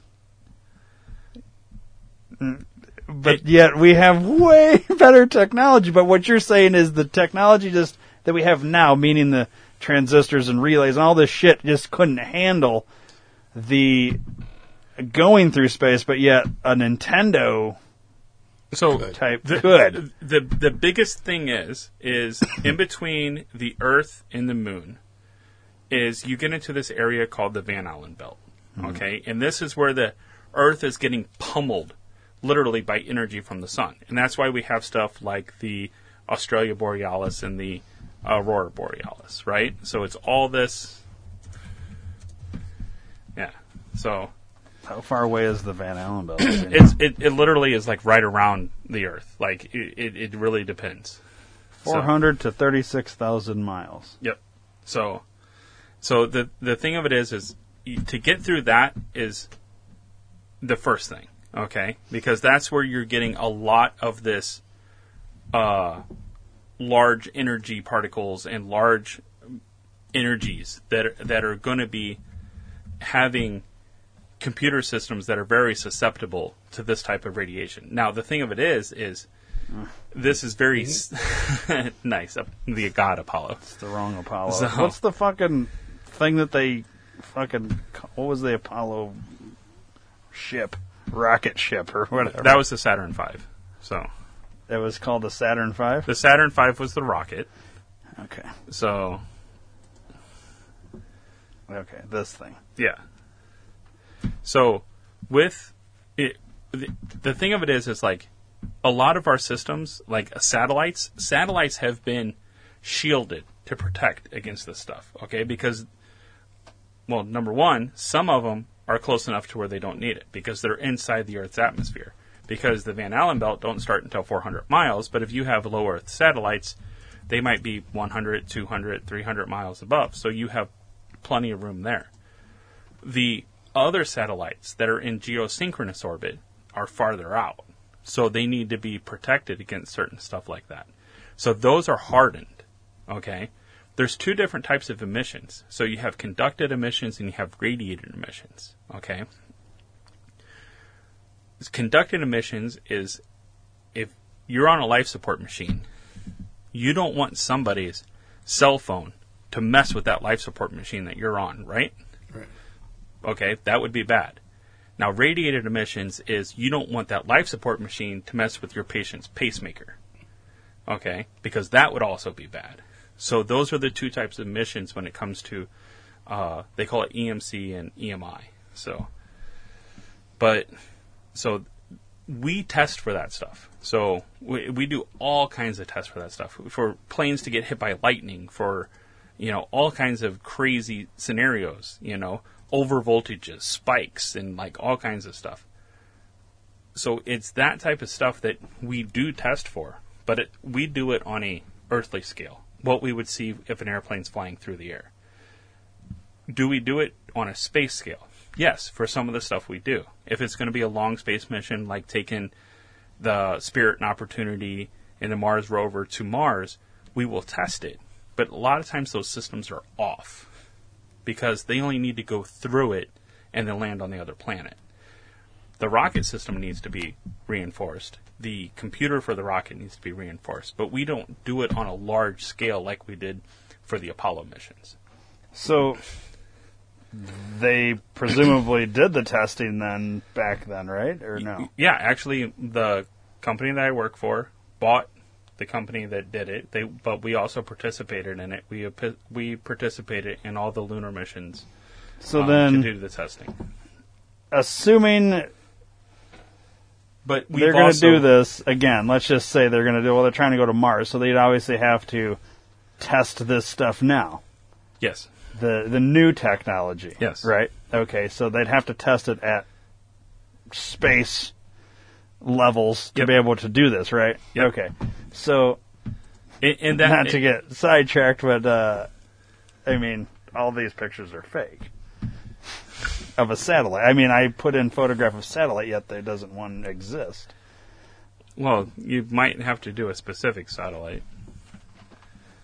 Mm. But yet we have way better technology. But what you're saying is the technology just that we have now, meaning the transistors and relays and all this shit, just couldn't handle the going through space. But yet a Nintendo So type the, could. The the biggest thing is is in between the Earth and the Moon is you get into this area called the Van Allen belt. Mm-hmm. Okay, and this is where the Earth is getting pummeled, literally by energy from the sun, and that's why we have stuff like the Australia Borealis and the Aurora Borealis, right? So it's all this. Yeah. So How far away is the Van Allen belt? it's it, it literally is like right around the Earth. Like it, it, it really depends. So- four hundred to thirty six thousand miles. Yep. So, so the the thing of it is, is y- to get through that is the first thing, okay? Because that's where you're getting a lot of this uh, large energy particles and large energies that that are going to be having computer systems that are very susceptible to this type of radiation. Now, the thing of it is, is this is very s- nice. uh, The god Apollo. It's the wrong Apollo. So- What's the fucking thing that they fucking what was the Apollo ship, rocket ship or whatever? That was the Saturn V. So It was called the Saturn V. the Saturn V was the rocket. Okay. So Okay, this thing. yeah. So with it, the, the thing of it is, is like a lot of our systems, like satellites, satellites have been shielded to protect against this stuff. Okay, because well, number one, some of them are close enough to where they don't need it because they're inside the Earth's atmosphere. Because the Van Allen belt don't start until 400 miles, but if you have low Earth satellites, they might be 100, 200, 300 miles above. So you have plenty of room there. The other satellites that are in geosynchronous orbit are farther out. So they need to be protected against certain stuff like that. So those are hardened. Okay? There's two different types of emissions. So you have conducted emissions and you have radiated emissions. Okay? Conducted emissions is if you're on a life support machine, you don't want somebody's cell phone to mess with that life support machine that you're on, right? Okay, that would be bad. Now, radiated emissions is you don't want that life support machine to mess with your patient's pacemaker. Okay, because that would also be bad. So those are the two types of emissions when it comes to, uh, they call it EMC and EMI. So, but so we test for that stuff. So we, we do all kinds of tests for that stuff. For planes to get hit by lightning, for you know all kinds of crazy scenarios. You know, over voltages, spikes, and like all kinds of stuff. So it's that type of stuff that we do test for, but it, we do it on a earthly scale. What we would see if an airplane's flying through the air. Do we do it on a space scale? Yes, for some of the stuff we do. If it's going to be a long space mission, like taking the Spirit and Opportunity and the Mars rover to Mars, we will test it. but a lot of times those systems are off because they only need to go through it and then land on the other planet. The rocket system needs to be reinforced. The computer for the rocket needs to be reinforced, but we don't do it on a large scale like we did for the Apollo missions. So they presumably did the testing then back then, right? Or no? Yeah, actually, the company that I work for bought the company that did it. They, but we also participated in it. We we participated in all the lunar missions. So um, then- to do the testing. Assuming But they're going to do this again. Let's just say they're going to do. Well, they're trying to go to Mars, so they'd obviously have to test this stuff now. Yes. The the new technology. Yes. Right. Okay. So they'd have to test it at space levels to Yep. be able to do this, right? Yep. Okay. So And, and that not to get sidetracked, but uh, I mean, all these pictures are fake of a satellite. I mean, I put in photograph of satellite, yet there doesn't one exist. well, you might have to do a specific satellite.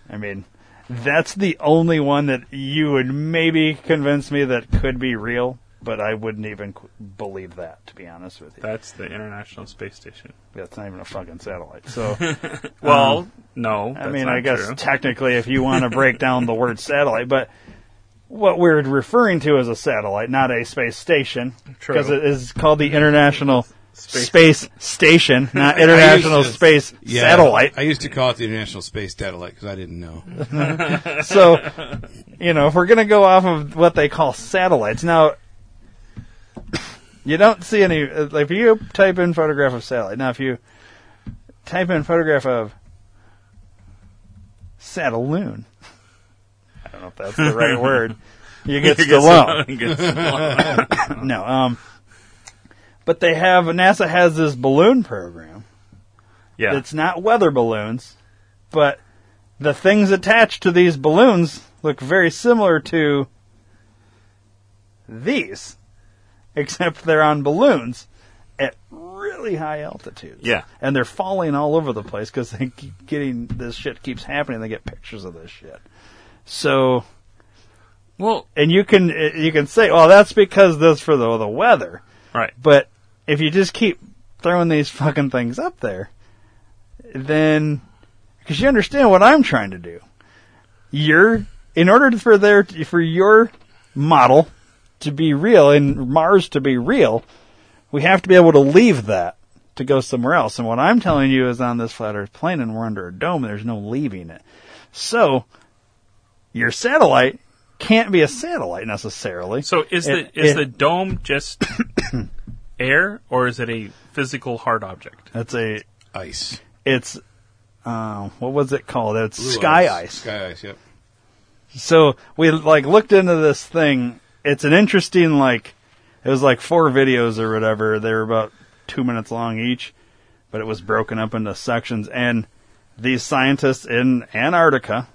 I mean, that's the only one that you would maybe convince me that could be real, but I wouldn't even qu- believe that, to be honest with you. That's the International Space Station. That's not even a fucking satellite. So, Well, um, no, I mean, not I guess true. technically, if you want to break down the word satellite, but what we're referring to is a satellite, not a space station, because it is called the International Space- Space, Station, not International to- Space Yeah, Satellite. I used to call it the International Space Satellite because I didn't know. so, you know, if we're going to go off of what they call satellites, now, you don't see any, like, if you type in photograph of satellite, now if you type in photograph of Satelloon, I don't know if that's the right word, you get You get Stallone. Stallone, you get Stallone. no, um, but they have, NASA has this balloon program. Yeah. It's not weather balloons, but the things attached to these balloons look very similar to these, except they're on balloons at really high altitudes. Yeah. And they're falling all over the place because they keep getting, this shit keeps happening. They get pictures of this shit. So, well, and you can, eh, you can say, well, that's because this for the, the weather. Right. But if you just keep throwing these fucking things up there, then because you understand what I'm trying to do. You're in order for there for your model to be real and Mars to be real, we have to be able to leave that to go somewhere else. And what I'm telling you is on this flat Earth plane and we're under a dome, there's no leaving it. So your satellite can't be a satellite necessarily. So is It- the is it- the dome just air or is it a physical hard object? That's a ice. It's uh, what was it called? It's Blue sky ice. Sky ice. Yep. So we like looked into this thing. It's an interesting like it was like four videos or whatever. They were about two minutes long each, but it was broken up into sections. And these scientists in Antarctica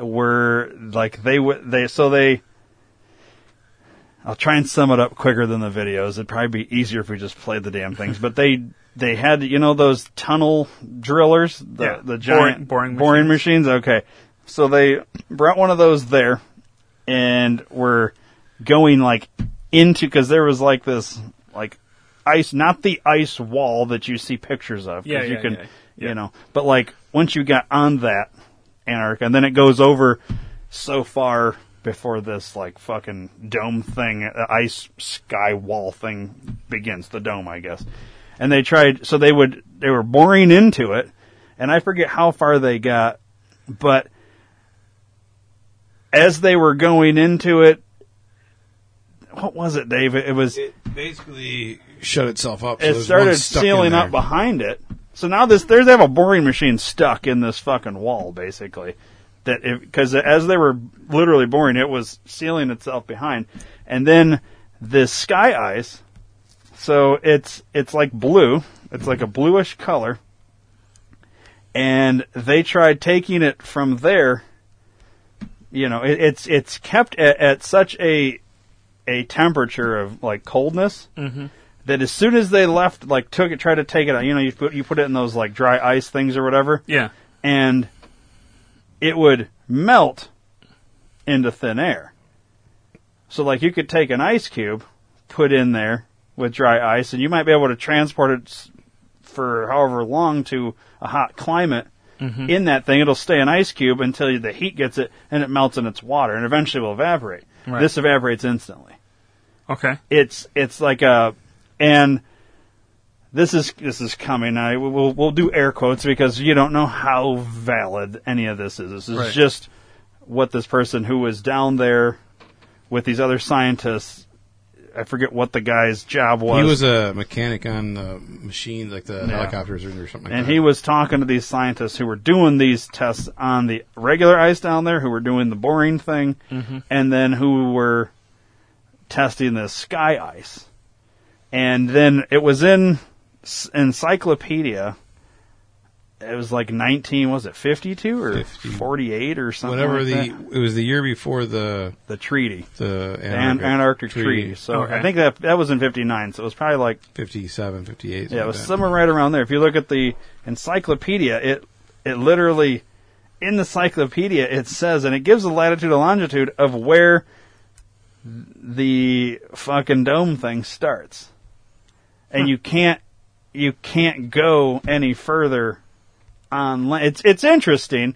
were like they would they so they. I'll try and sum it up quicker than the videos. It'd probably be easier if we just played the damn things. But they they had you know those tunnel drillers, the Yeah. the giant Boring- boring boring machines. Okay, so they brought one of those there, and were going like into because there was like this like ice, not the ice wall that you see pictures of. 'cause Yeah, you yeah, can, yeah, you know, but like once you got on that Antarctica, and then it goes over so far before this like fucking dome thing, uh, ice sky wall thing begins. The dome, I guess. And they tried, so they would, they were boring into it, and I forget how far they got, but as they were going into it, what was it, Dave? It was it Basically, shut itself up. so it started one stuck in sealing up behind it. So now this there's they have a boring machine stuck in this fucking wall, basically. That because as they were literally boring, it was sealing itself behind, and then this sky ice. So it's it's like blue. It's like a bluish color, and they tried taking it from there. You know, it, it's it's kept at, at such a a temperature of like coldness Mhm. that as soon as they left, like took it, tried to take it out, you know, you put you put it in those like dry ice things or whatever. Yeah. And it would melt into thin air. So like you could take an ice cube, put in there with dry ice, and you might be able to transport it for however long to a hot climate. Mhm. In that thing, it'll stay an ice cube until the heat gets it, and it melts in its water, and eventually will evaporate. Right. This evaporates instantly. Okay. It's it's like a and this is this is coming. I we'll we'll do air quotes because you don't know how valid any of this is. This is Right. just what this person who was down there with these other scientists. I forget what the guy's job was. He was a mechanic on the machines like the Yeah. helicopters or something like and that. he was talking to these scientists who were doing these tests on the regular ice down there, who were doing the boring thing, Mhm. and then who were testing the sky ice. And then it was in encyclopedia. It was like nineteen, was it fifty two or forty eight or something? Whatever like the that? it was the year before the the treaty, the The An- Antarctic treaty. So I think that that was in fifty nine. So it was probably like 57, 58. yeah, it was somewhere right around there. If you look at the encyclopedia, it it literally in the encyclopedia it says, and it gives the latitude and longitude of where the fucking dome thing starts, and you can't you can't go any further on land. It's it's interesting,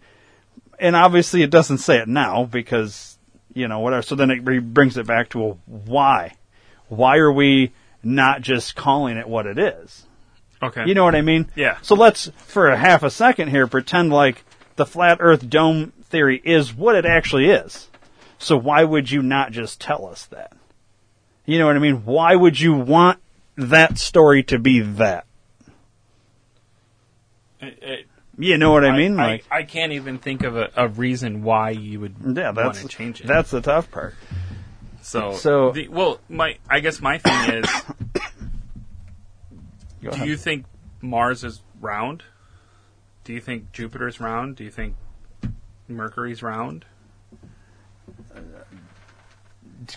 and obviously it doesn't say it now because you know whatever. So then it brings it back to a why. Why are we not just calling it what it is? Okay. You know what I mean? Yeah. So let's, for a half a second here, pretend like the flat Earth dome theory is what it actually is. So why would you not just tell us that? You know what I mean? Why would you want that story to be that? It- it- You know what I mean? I, like, I can't even think of a, a reason why you would yeah, want that's to change it. that's the tough part. So, So- the, well, my I guess my thing is, do ahead. you think Mars is round? Do you think Jupiter's round? Do you think Mercury's round? Uh,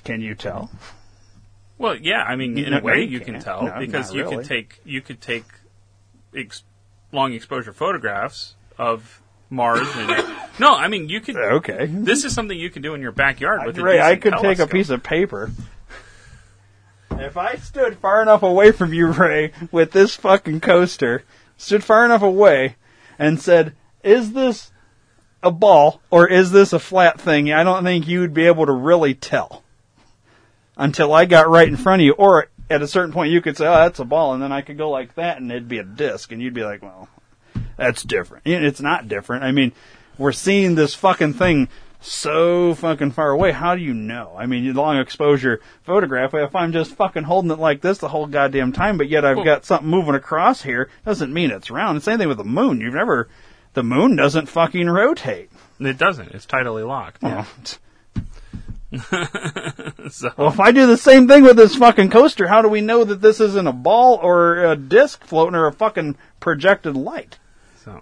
can you tell? Well, yeah. I mean, in No, a way, you can can't. tell No, because you really. could take you could take ex- long exposure photographs of Mars. And, no, I mean you could. Uh, okay. This is something you can do in your backyard with a Ray, I could take a piece of paper. If I stood far enough away from you, Ray, with this fucking coaster, stood far enough away, and said, "Is this a ball or is this a flat thing?" I don't think you would be able to really tell until I got right in front of you. Or at a certain point, you could say, "Oh, that's a ball," and then I could go like that, and it'd be a disc, and you'd be like, "Well, that's different." It's not different. I mean, we're seeing this fucking thing so fucking far away. How do you know? I mean, long exposure photograph. If I'm just fucking holding it like this the whole goddamn time, but yet I've Well- got something moving across here, doesn't mean it's round. It's the same thing with the moon. You've never, the moon doesn't fucking rotate. It doesn't. It's tidally locked. Well, so, Well, if I do the same thing with this fucking coaster, how do we know that this isn't a ball or a disc floating or a fucking projected light? so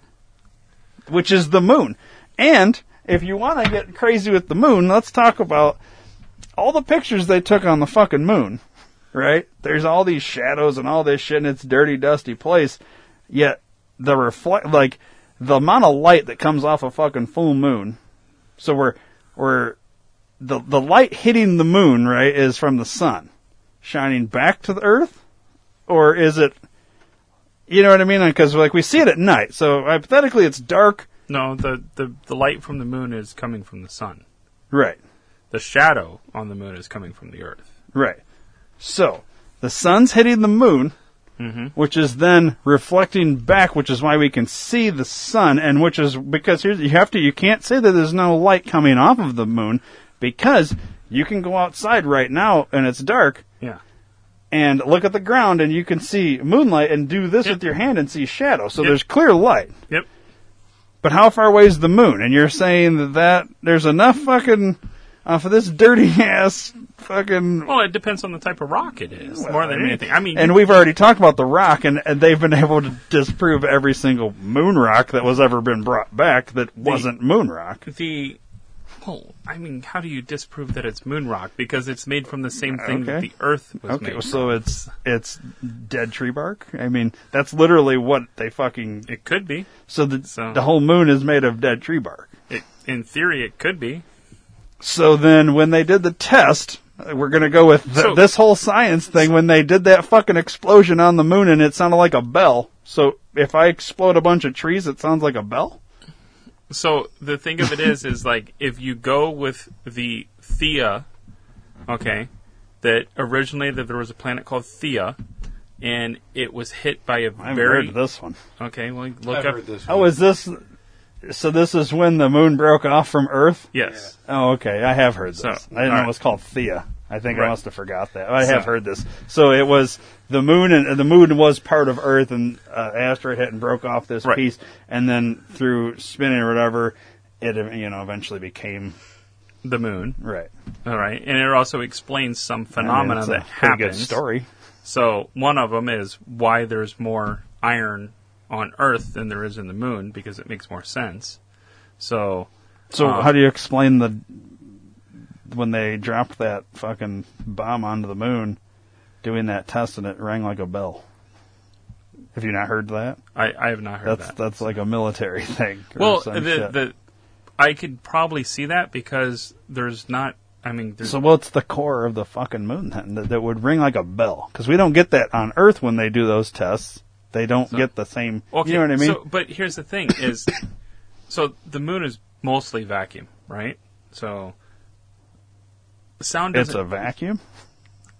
which is the moon. And if you want to get crazy with the moon, let's talk about all the pictures they took on the fucking moon. Right? There's all these shadows and all this shit, and it's dirty, dusty place. Yet the reflect, like the amount of light that comes off a fucking full moon. So we're we're the the light hitting the moon, right, is from the sun shining back to the earth, or is it? You know what I mean? Because like we see it at night, so hypothetically it's dark. no, the, the the light from the moon is coming from the sun. Right, The shadow on the moon is coming from the Earth. right. So the sun's hitting the moon, Mm-hmm. which is then reflecting back, which is why we can see the sun, and which is because here's you have to you can't say that there's no light coming off of the moon because you can go outside right now and it's dark Yeah. and look at the ground and you can see moonlight and do this Yep. with your hand and see shadow. So Yep. there's clear light. Yep. But how far away is the moon? And you're saying that, that there's enough fucking uh, off of this dirty ass fucking. Well, it depends on the type of rock it is, more than anything. I mean, and we've already talked about the rock, and, and they've been able to disprove every single moon rock that was ever been brought back that wasn't moon rock. the well, I mean, how do you disprove that it's moon rock? Because it's made from the same thing that the Earth was Okay, made. so it's it's dead tree bark. I mean, that's literally what they fucking. It could be. So the So- the whole moon is made of dead tree bark. It, in theory, it could be. So then, when they did the test, we're gonna go with th- So- this whole science thing. When they did that fucking explosion on the moon, and it sounded like a bell. So if I explode a bunch of trees, it sounds like a bell. So the thing of it is, is like if you go with the Theia, okay, that originally that there was a planet called Theia, and it was hit by a I haven't very heard this one. okay. Well, look I've up. heard this. Oh, is this? So this is when the moon broke off from Earth. Yes. Oh, okay. I have heard this. So, I didn't know alright. it was called Theia. I think I Right. must have forgot that. I have So- heard this. So it was the moon, and the moon was part of Earth, and uh, asteroid hit and broke off this Right. piece, and then through spinning or whatever, it you know eventually became The moon. right. All right, and it also explains some phenomena I mean, that it's a pretty happens. Good story. So one of them is why there's more iron on Earth than there is in the moon because it makes more sense. So So Uh, how do you explain the when they dropped that fucking bomb onto the moon, doing that test and it rang like a bell? Have you not heard that? I, I have not heard That's that. that's like a military thing. well, the, shit. the I could probably see that because there's not. I mean, there's, so what's the core of the fucking moon then that, that would ring like a bell? Because we don't get that on Earth when they do those tests. They don't get the same. okay. you know what I mean? So, but here's the thing: is so the moon is mostly vacuum, right? So sound it's a vacuum.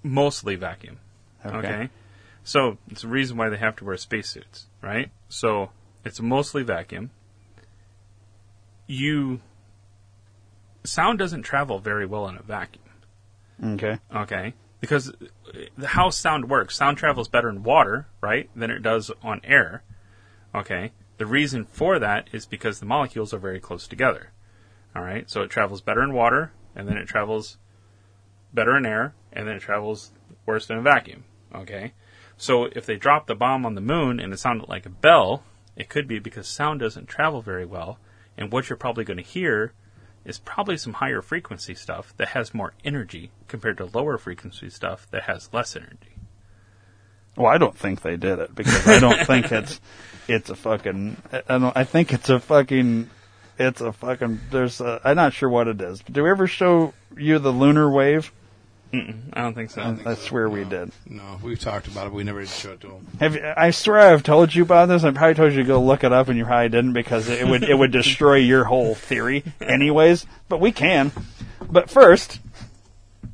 Mostly vacuum. Okay. Okay. So it's the reason why they have to wear spacesuits, right? So it's mostly vacuum. You sound doesn't travel very well in a vacuum. Okay. Okay. Because uh, how sound works, sound travels better in water, right, than it does on air. Okay. The reason for that is because the molecules are very close together. All right. So it travels better in water, and then it travels better in air, and then it travels worse in a vacuum. Okay. So if they dropped the bomb on the moon and it sounded like a bell, it could be because sound doesn't travel very well, and what you're probably going to hear is probably some higher frequency stuff that has more energy compared to lower frequency stuff that has less energy. Well, I don't think they did it because I don't think it's it's a fucking. I don't. I think it's a fucking. It's a fucking. There's. A, I'm not sure what it is. But do we ever show you the lunar wave? Mm-mm, I don't think so. I swear we did. No, we've talked about it, but we never did show it to him. Have you, I swear I've told you about this. I probably told you to go look it up, and you probably didn't because it would it would destroy your whole theory, anyways. But we can. But first,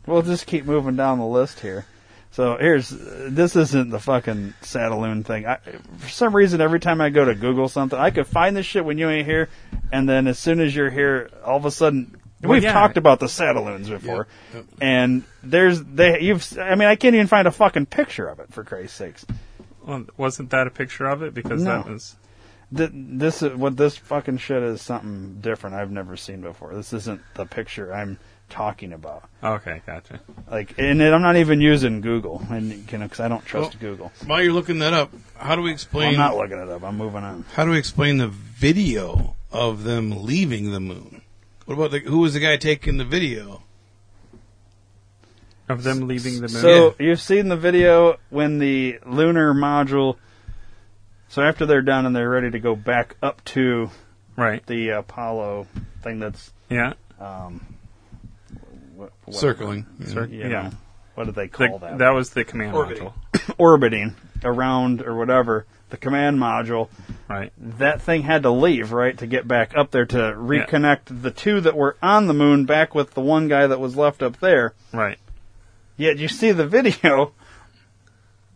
we'll just keep moving down the list here. So here's this isn't the fucking Satelloon thing. I, for some reason, every time I go to Google something, I could find this shit when you ain't here, and then as soon as you're here, all of a sudden. Well, We've yeah. talked about the Satelloons before, Yep, yep. and there's they you've. I mean, I can't even find a fucking picture of it for Christ's sakes. Well, wasn't that a picture of it? Because that was. Th- this is what this fucking shit is something different I've never seen before. This isn't the picture I'm talking about. Okay, gotcha. Like, and I'm not even using Google, and you know, because I don't trust Well, Google. While you're looking that up, how do we explain? I'm not looking it up. I'm moving on. How do we explain the video of them leaving the moon? What about the, who was the guy taking the video? Of them leaving the moon. So you've seen the video when the lunar module. So after they're done and they're ready to go back up to right. the Apollo thing that's Yeah. um, what, what- Circling. Cir- you yeah. what do they The- call that? that was the command Orbiting. module. orbiting around or whatever the command module. Right. That thing had to leave right to get back up there to reconnect the two that were on the moon back with the one guy that was left up there. Right. Yet you see the video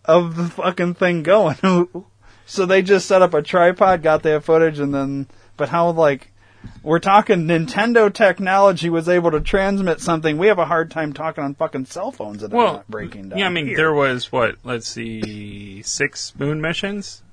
of the fucking thing going. so they just set up a tripod, got that footage, and then. But how like. We're talking Nintendo technology was able to transmit something. We have a hard time talking on fucking cell phones that are not breaking down. yeah, I mean, here. there was what? Let's see, six moon missions.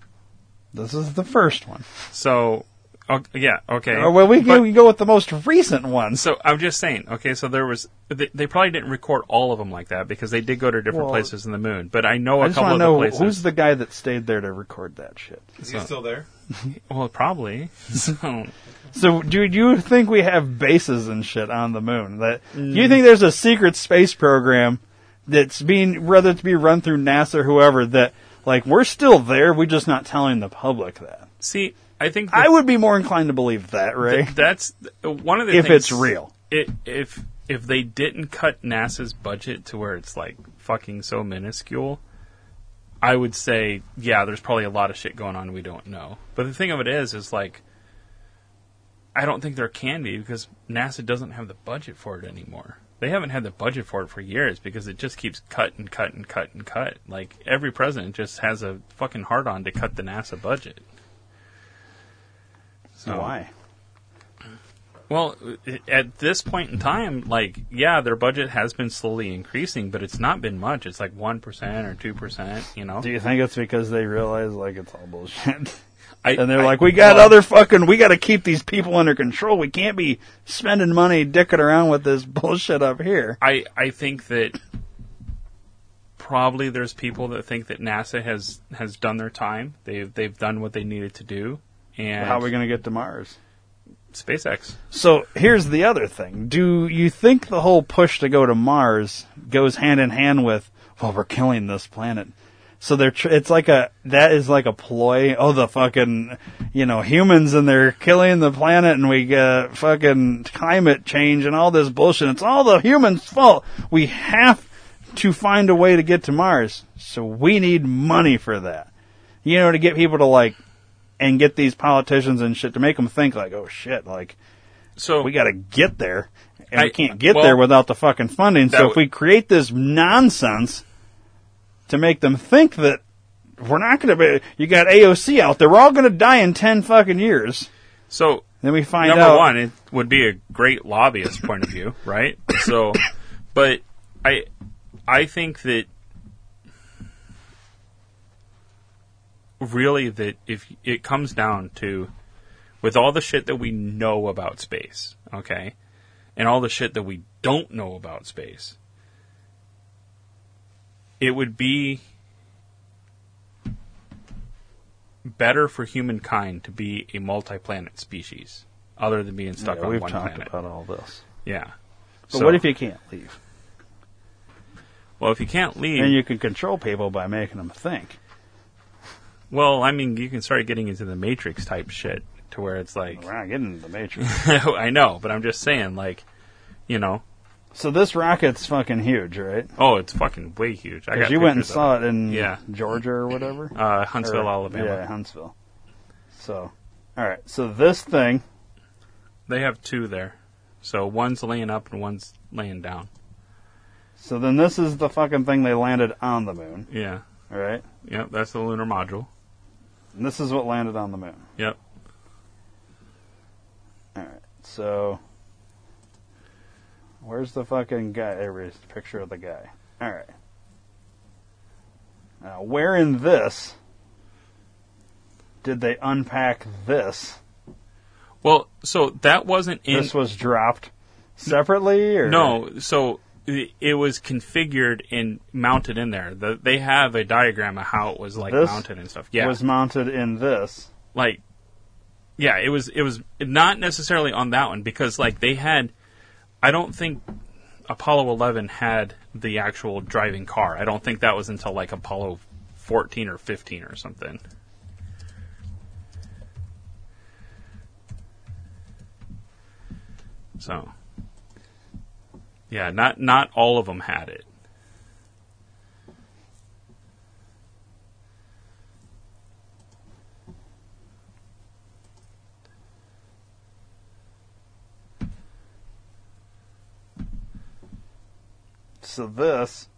This is the first one. So, oh, yeah, okay. Or well, we But- go, we go with the most recent ones. So I'm just saying, okay, so there was they, they probably didn't record all of them like that because they did go to different Well, places in the moon. But I know I a just couple of to the know places. who's the guy that stayed there to record that shit. Is he still there? well, probably. So So, do you think we have bases and shit on the moon? That Mm. you think there's a secret space program that's being whether to be run through NASA or whoever that like we're still there, we're just not telling the public that. see, I think I would be more inclined to believe that, Ray. Th- that's one of the If things- it's real. It, if if they didn't cut NASA's budget to where it's like fucking so minuscule, I would say yeah, there's probably a lot of shit going on we don't know. But the thing of it is, is like I don't think there can be because NASA doesn't have the budget for it anymore. They haven't had the budget for it for years because it just keeps cut and cut and cut and cut. Like every president just has a fucking hard on to cut the NASA budget. So Why? well, at this point in time, like, yeah, their budget has been slowly increasing, but it's not been much. It's like 1% or 2%, you know? Do you think it's because they realize like it's all bullshit? I, and they're I- like, we got well, other fucking, we got to keep these people under control. We can't be spending money dicking around with this bullshit up here. I, I think that probably there's people that think that NASA has, has done their time. They've, they've done what they needed to do. And How are we going to get to Mars? SpaceX. So here's the other thing. Do you think the whole push to go to Mars goes hand in hand with, well, we're killing this planet? So they're, tr- it's like a, that is like a ploy. Oh, the fucking, you know, humans and they're killing the planet and we get fucking climate change and all this bullshit. It's all the humans' fault. We have to find a way to get to Mars. So we need money for that. You know, to get people to like, and get these politicians and shit to make them think like, oh shit, like, so we got to get there, and I- we can't get well, there without the fucking funding. So if we create this nonsense to make them think that we're not going to be, you got AOC out there, we're all going to die in ten fucking years. So Then we find out. number out. one, it would be a great lobbyist point of view, right? So, but I, I think that really that if it comes down to, with all the shit that we know about space, okay, and all the shit that we don't know about space, it would be better for humankind to be a multi-planet species other than being stuck Yeah, on we've talked about all this. Yeah. But So- what if you can't leave? Well, if you can't leave, And you can control people by making them think. well, I mean, you can start getting into the Matrix type shit to where it's like, We're not getting into the Matrix. I know, but I'm just saying, like, you know, so this rocket's fucking huge, right? oh, it's fucking way huge. I got you went and pictures of saw it in Yeah. Georgia or whatever. Uh, Huntsville, Or- Alabama. Yeah, Huntsville. So, all right. So this thing, They have two there, so one's laying up and one's laying down. so then this is the fucking thing they landed on the moon, Yeah, all right? yep, that's the lunar module. And this is what landed on the moon. Yep. All right. So, where's the fucking guy? There's a picture of the guy. All right. Now, where in this did they unpack this? Well, so that wasn't in. this was dropped separately, or No, so it it was configured and mounted in there. The, they have a diagram of how it was like This mounted and stuff. Yeah, was mounted in this. like yeah, it was it was not necessarily on that one because like they had. I don't think Apollo 11 had the actual driving car. I don't think that was until like Apollo 14 or 15 or something. So, yeah, not not all of them had it. So this,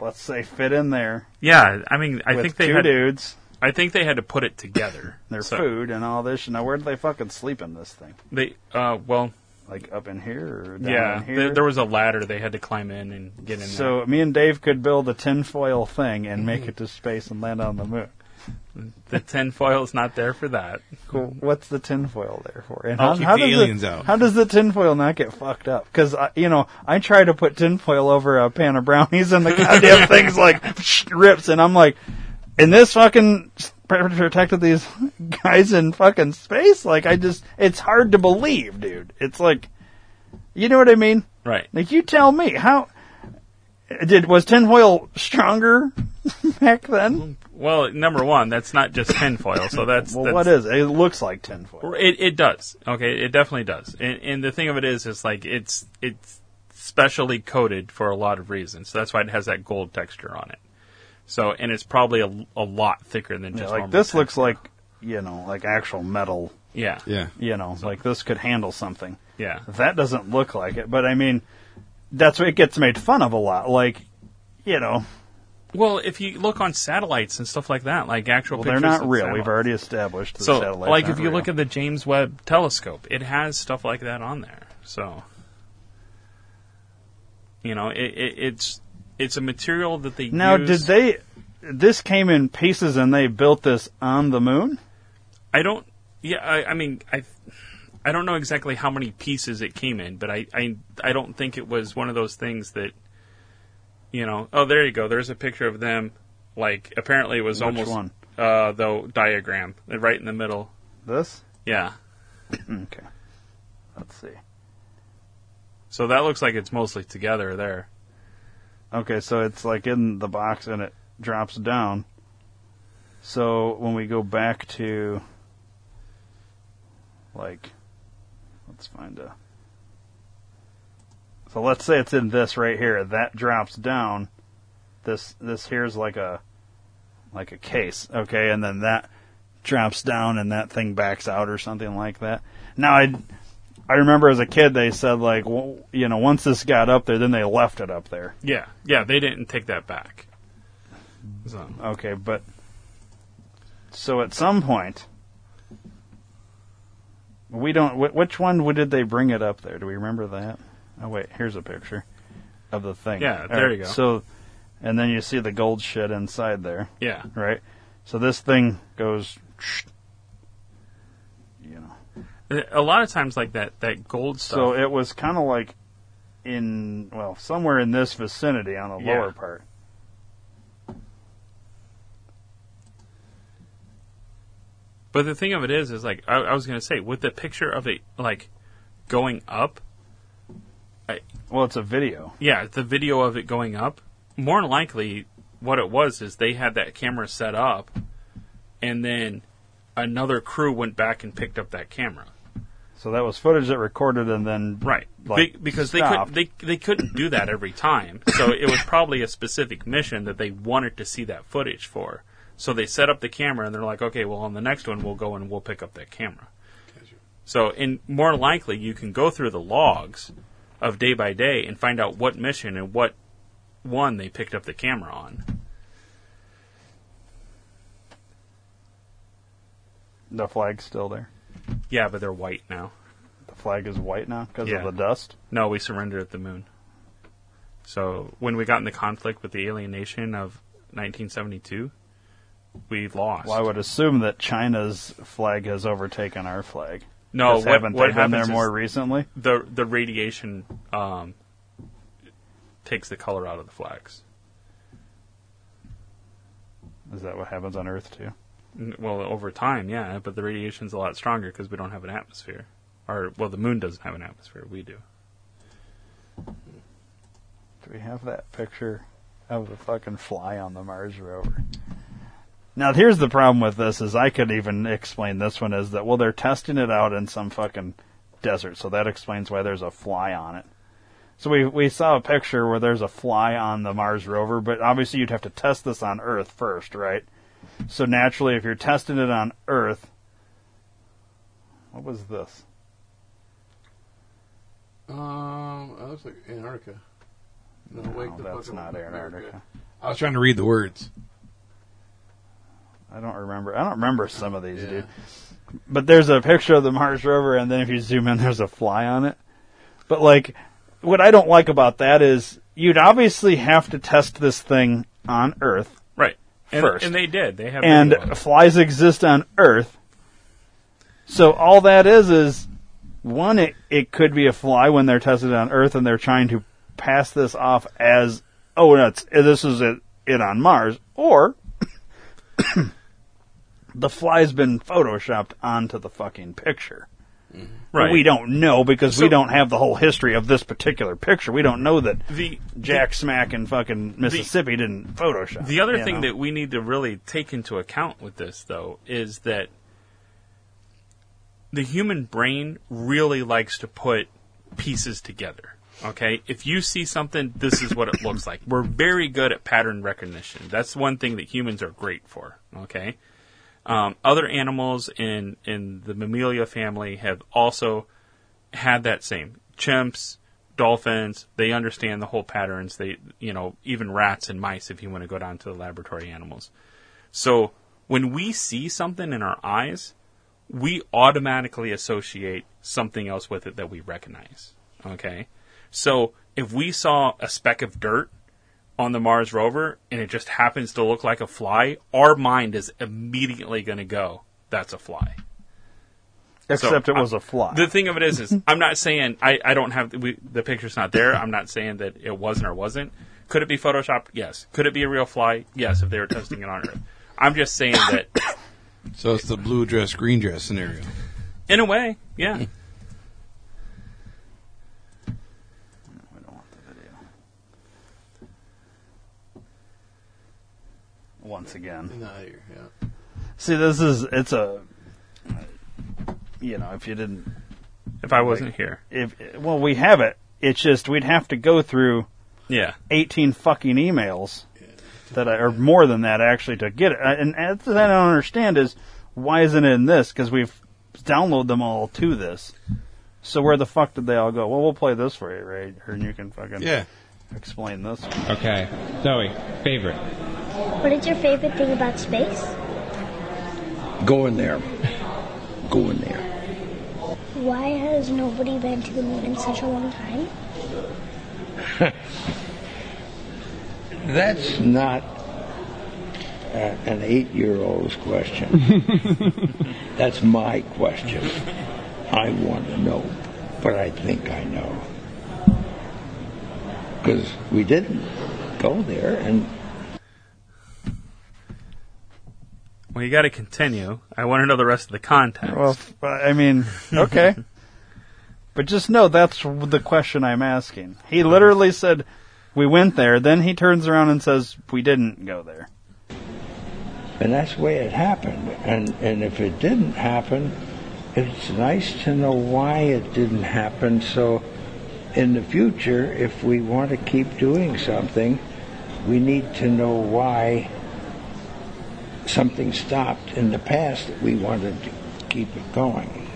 let's say, fit in there Yeah, I mean, I think they two had. dudes, I think they had to put it together. their So food and all this. Now, where did they fucking sleep in this thing? They, uh, well, Like up in here or down yeah, in here? there, there was a ladder they had to climb in and get in there. So me and Dave could build a tinfoil thing and make it to space and land on the moon. The tinfoil is not there for that. Cool. What's the tinfoil there for? And I'll keep the does aliens it, out. How does the tinfoil not get fucked up? Because you know, I try to put tinfoil over a pan of brownies, and the goddamn thing's like rips, and I'm like, and this fucking protected these guys in fucking space. Like I just, it's hard to believe, dude. It's like, you know what I mean? Right. Like you tell me how. Did was tinfoil stronger back then? Well, number one, that's not just tinfoil. So that's Well, that's, what is it? It looks like tinfoil. It it does. Okay, it definitely does. And, and the thing of it is, is like it's it's specially coated for a lot of reasons. So that's why it has that gold texture on it. So and it's probably a, a lot thicker than Yeah, just like normal this looks like you know like actual metal. Yeah. Yeah. You know, like this could handle something. Yeah. That doesn't look like it, but I mean, that's what it gets made fun of a lot. Like, you know, Well, if you look on satellites and stuff like that, like actual well, they're not real. satellites. We've already established. The so, satellites like, if you real. look at the James Webb Telescope, it has stuff like that on there. So, you know, it, it, it's it's a material that they now, use. did they? This came in pieces, and they built this on the moon. I don't. Yeah, I, I mean, I, I don't know exactly how many pieces it came in, but I, I, I don't think it was one of those things that, you know. Oh, there you go. There's a picture of them. Like, apparently, it was Which almost one? uh the diagram right in the middle. This. Yeah. okay. Let's see. So that looks like it's mostly together there. Okay, so it's like in the box and it drops down. So when we go back to like let's find a So let's say it's in this right here. That drops down. This this here's like a like a case, okay, and then that drops down and that thing backs out or something like that. Now I I remember as a kid they said like well, you know once this got up there then they left it up there. Yeah, yeah, they didn't take that back. So, Okay, but so at some point we don't. Which one did they bring it up there? Do we remember that? Oh wait, here's a picture of the thing. Yeah, All there you go. So, and then you see the gold shit inside there. Yeah. Right. So this thing goes. You know. a lot of times, like that, that gold stuff. So it was kind of like in well somewhere in this vicinity on the Yeah. lower part. But the thing of it is, is like I, I was going to say, with the picture of it like going up, I, Well, it's a video. yeah, the video of it going up. More than likely, what it was is they had that camera set up, and then another crew went back and picked up that camera. So that was footage that recorded and then Right, like, Be- because stopped. they could they they couldn't do that every time. So it was probably a specific mission that they wanted to see that footage for. So they set up the camera and they're like, okay, well on the next one we'll go and we'll pick up that camera. So in more likely you can go through the logs of day by day and find out what mission and what one they picked up the camera on. The flag's still there. Yeah, but they're white now. The flag is white now because Yeah. of the dust. No, we surrendered at the moon. So when we got in the conflict with the alien nation of 1972, we lost. Well, I would assume that China's flag has overtaken our flag. No, what, haven't what they been there happens more is recently? The the radiation um, takes the color out of the flags. Is that what happens on Earth too? N- Well, over time, yeah, but the radiation's a lot stronger because we don't have an atmosphere. Or well, the moon doesn't have an atmosphere. We do. Do we have that picture of the fucking fly on the Mars rover? Now, here's the problem with this: is I could even explain this one is that well, they're testing it out in some fucking desert, so that explains why there's a fly on it. So we we saw a picture where there's a fly on the Mars rover, but obviously you'd have to test this on Earth first, right? So naturally, if you're testing it on Earth, what was this? Um, that looks like Antarctica. No, wake No, the that's not Antarctica. I was trying to read the words. I don't remember. I don't remember some of these, Yeah. dude. But there's a picture of the Mars rover, and then if you zoom in, there's a fly on it. But like, what I don't like about that is you'd obviously have to test this thing on Earth, Right. First. and they did. They have. and flies exist on Earth. So all that is is one. It, it could be a fly when they're tested on Earth, and they're trying to pass this off as oh, no, it's, this is it, it on Mars, or the fly's been photoshopped onto the fucking picture. But Right. we don't know because So- we don't have the whole history of this particular picture. We don't know that The Jack Smack in fucking Mississippi didn't Photoshop. The other thing know? that we need to really take into account with this, though, is that the human brain really likes to put pieces together. Okay? If you see something, this is what it looks like. We're very good at pattern recognition. That's one thing that humans are great for. Okay? Um, other animals in, in the mammalia family have also had that same. Chimps, dolphins, they understand the whole patterns. They, you know, even rats and mice, if you want to go down to the laboratory animals. So when we see something in our eyes, we automatically associate something else with it that we recognize. Okay? So if we saw a speck of dirt on the Mars rover and it just happens to look like a fly, our mind is immediately going to go, that's a fly. Except So, it was I- a fly. The thing of it is, is I'm not saying I, I don't have we, the picture's not there. I'm not saying that it wasn't or wasn't. Could it be photoshopped? Yes. Could it be a real fly? Yes. If they were testing it on Earth, I'm just saying that So it's the blue dress, green dress scenario. in a way, yeah. Once again. Not here, yeah. See, this is it's a you know if you didn't If I wasn't here, if well we have it. It's just we'd have to go through yeah. eighteen fucking emails that I, or more than that actually to get it. Uh, and uh, that's what I don't understand is why isn't it in this? Because we've downloaded them all to this. So where the fuck did they all go? Well, we'll play this for you, right? And you can fucking Yeah. explain this. Okay. Zoe, favorite. What is your favorite thing about space? Go in there. Go in there. Why has nobody been to the moon in such a long time? That's not uh, an eight-year-old's question. That's my question. I want to know, but I think I know. Because we didn't go there, and Well, you got to continue. I want to know the rest of the context. Well, I mean, okay. but just know that's the question I'm asking. He literally said, we went there, then he turns around and says, we didn't go there. and that's the way it happened. And and if it didn't happen, it's nice to know why it didn't happen. So, in the future, if we want to keep doing something, we need to know why something stopped in the past that we wanted to keep it going.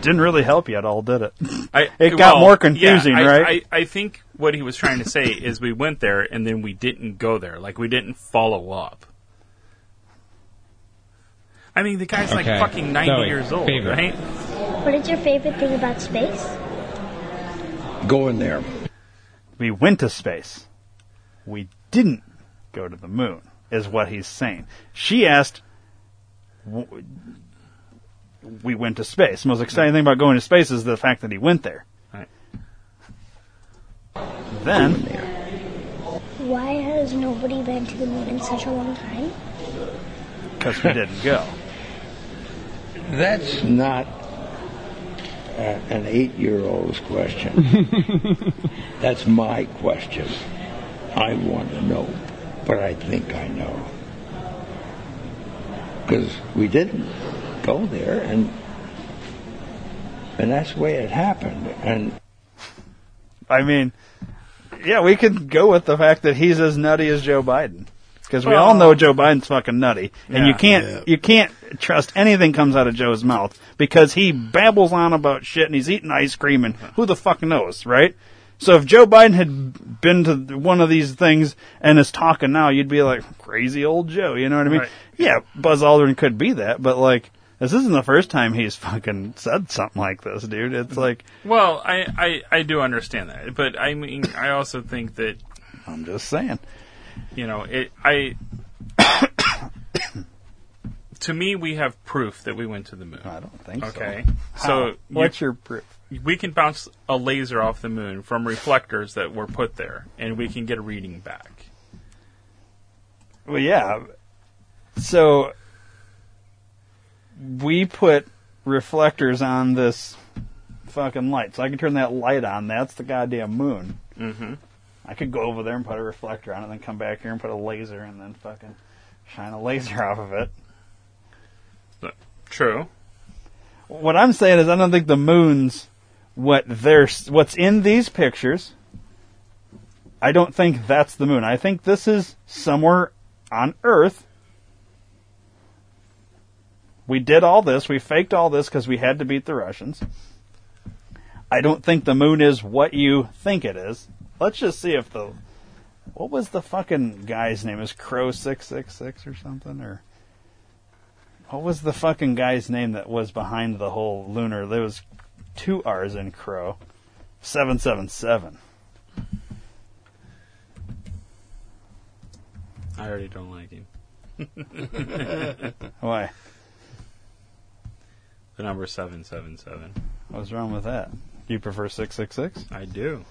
Didn't really help you at all, did it? I, it got well, more confusing, yeah, I, right? I, I think what he was trying to say is we went there and then we didn't go there. Like we didn't follow up. I mean, the guy's like fucking 90 Zoe, years old, favorite. right? What is your favorite thing about space? Going there. we went to space. We didn't go to the moon, is what he's saying. She asked, we went to space. The most exciting thing about going to space is the fact that he went there. Right. Then, Why has nobody been to the moon in such a long time? because we didn't go. That's not uh, an eight-year-old's question. That's my question. I want to know, but I think I know. Because we didn't go there, and and that's the way it happened. And I mean, yeah, we could go with the fact that he's as nutty as Joe Biden. Because we Well- all know Joe Biden's fucking nutty, and you can't Yeah. you can't trust anything comes out of Joe's mouth because he babbles on about shit and he's eating ice cream and who the fuck knows, right? So if Joe Biden had been to one of these things and is talking now, you'd be like crazy old Joe, you know what I mean? Right. Yeah, Buzz Aldrin could be that, but like this isn't the first time he's fucking said something like this, dude. It's like Well, I, I, I do understand that, but I mean, I also think that I'm just saying. you know, it. I to me, we have proof that we went to the moon. I don't think so. Okay, How? so what's you- your proof? We can bounce a laser off the moon from reflectors that were put there, and we can get a reading back. Well, yeah. So we put reflectors on this fucking light. So I can turn that light on. That's the goddamn moon. Mm-hmm. I could go over there and put a reflector on it, and then come back here and put a laser, and then fucking shine a laser off of it. True. What I'm saying is, I don't think the moon's what there's what's in these pictures. I don't think that's the moon. I think this is somewhere on Earth. We did all this. We faked all this because we had to beat the Russians. I don't think the moon is what you think it is. Let's just see if the what was the fucking guy's name? Is Crow six six six or something or what was the fucking guy's name that was behind the whole lunar? There was two R's in Crow. Seven seven seven. I already don't like him. Why? The number seven seven seven. What's wrong with that? You prefer six six six? I do.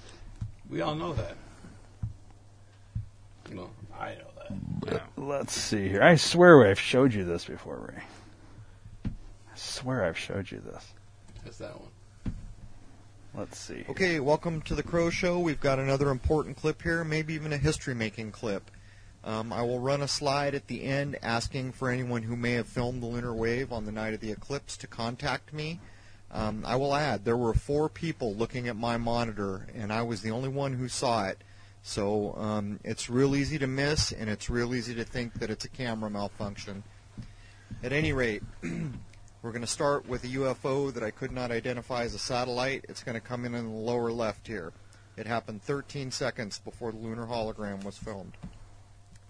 We all know that. No, I know that. Let's see here. I swear I've showed you this before, Ray. I swear I've showed you this. That's that one. Let's see. Okay, welcome to the Crow Show. We've got another important clip here, maybe even a history making clip. Um, I will run a slide at the end asking for anyone who may have filmed the lunar wave on the night of the eclipse to contact me. Um, I will add, there were four people looking at my monitor, and I was the only one who saw it. So um, it's real easy to miss, and it's real easy to think that it's a camera malfunction. At any rate, we're going to start with a UFO that I could not identify as a satellite. It's going to come in in the lower left here. It happened 13 seconds before the lunar hologram was filmed.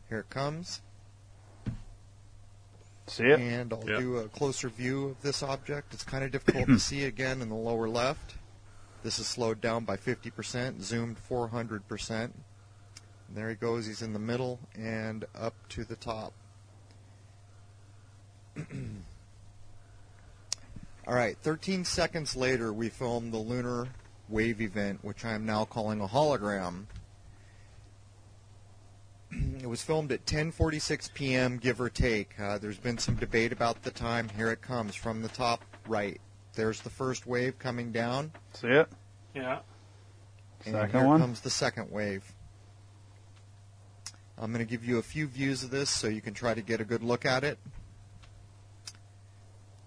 Here it comes. See it? And I'll Yep. do a closer view of this object. It's kind of difficult to see again in the lower left. This is slowed down by 50%, zoomed 400%. And there he goes. He's in the middle and up to the top. All right, 13 seconds later, we filmed the lunar wave event, which I am now calling a hologram. it was filmed at 10:46 p.m., give or take. Uh, there's been some debate about the time. Here it comes from the top right. There's the first wave coming down, See it? Yeah. and Second here one. comes the second wave. I'm going to give you a few views of this so you can try to get a good look at it.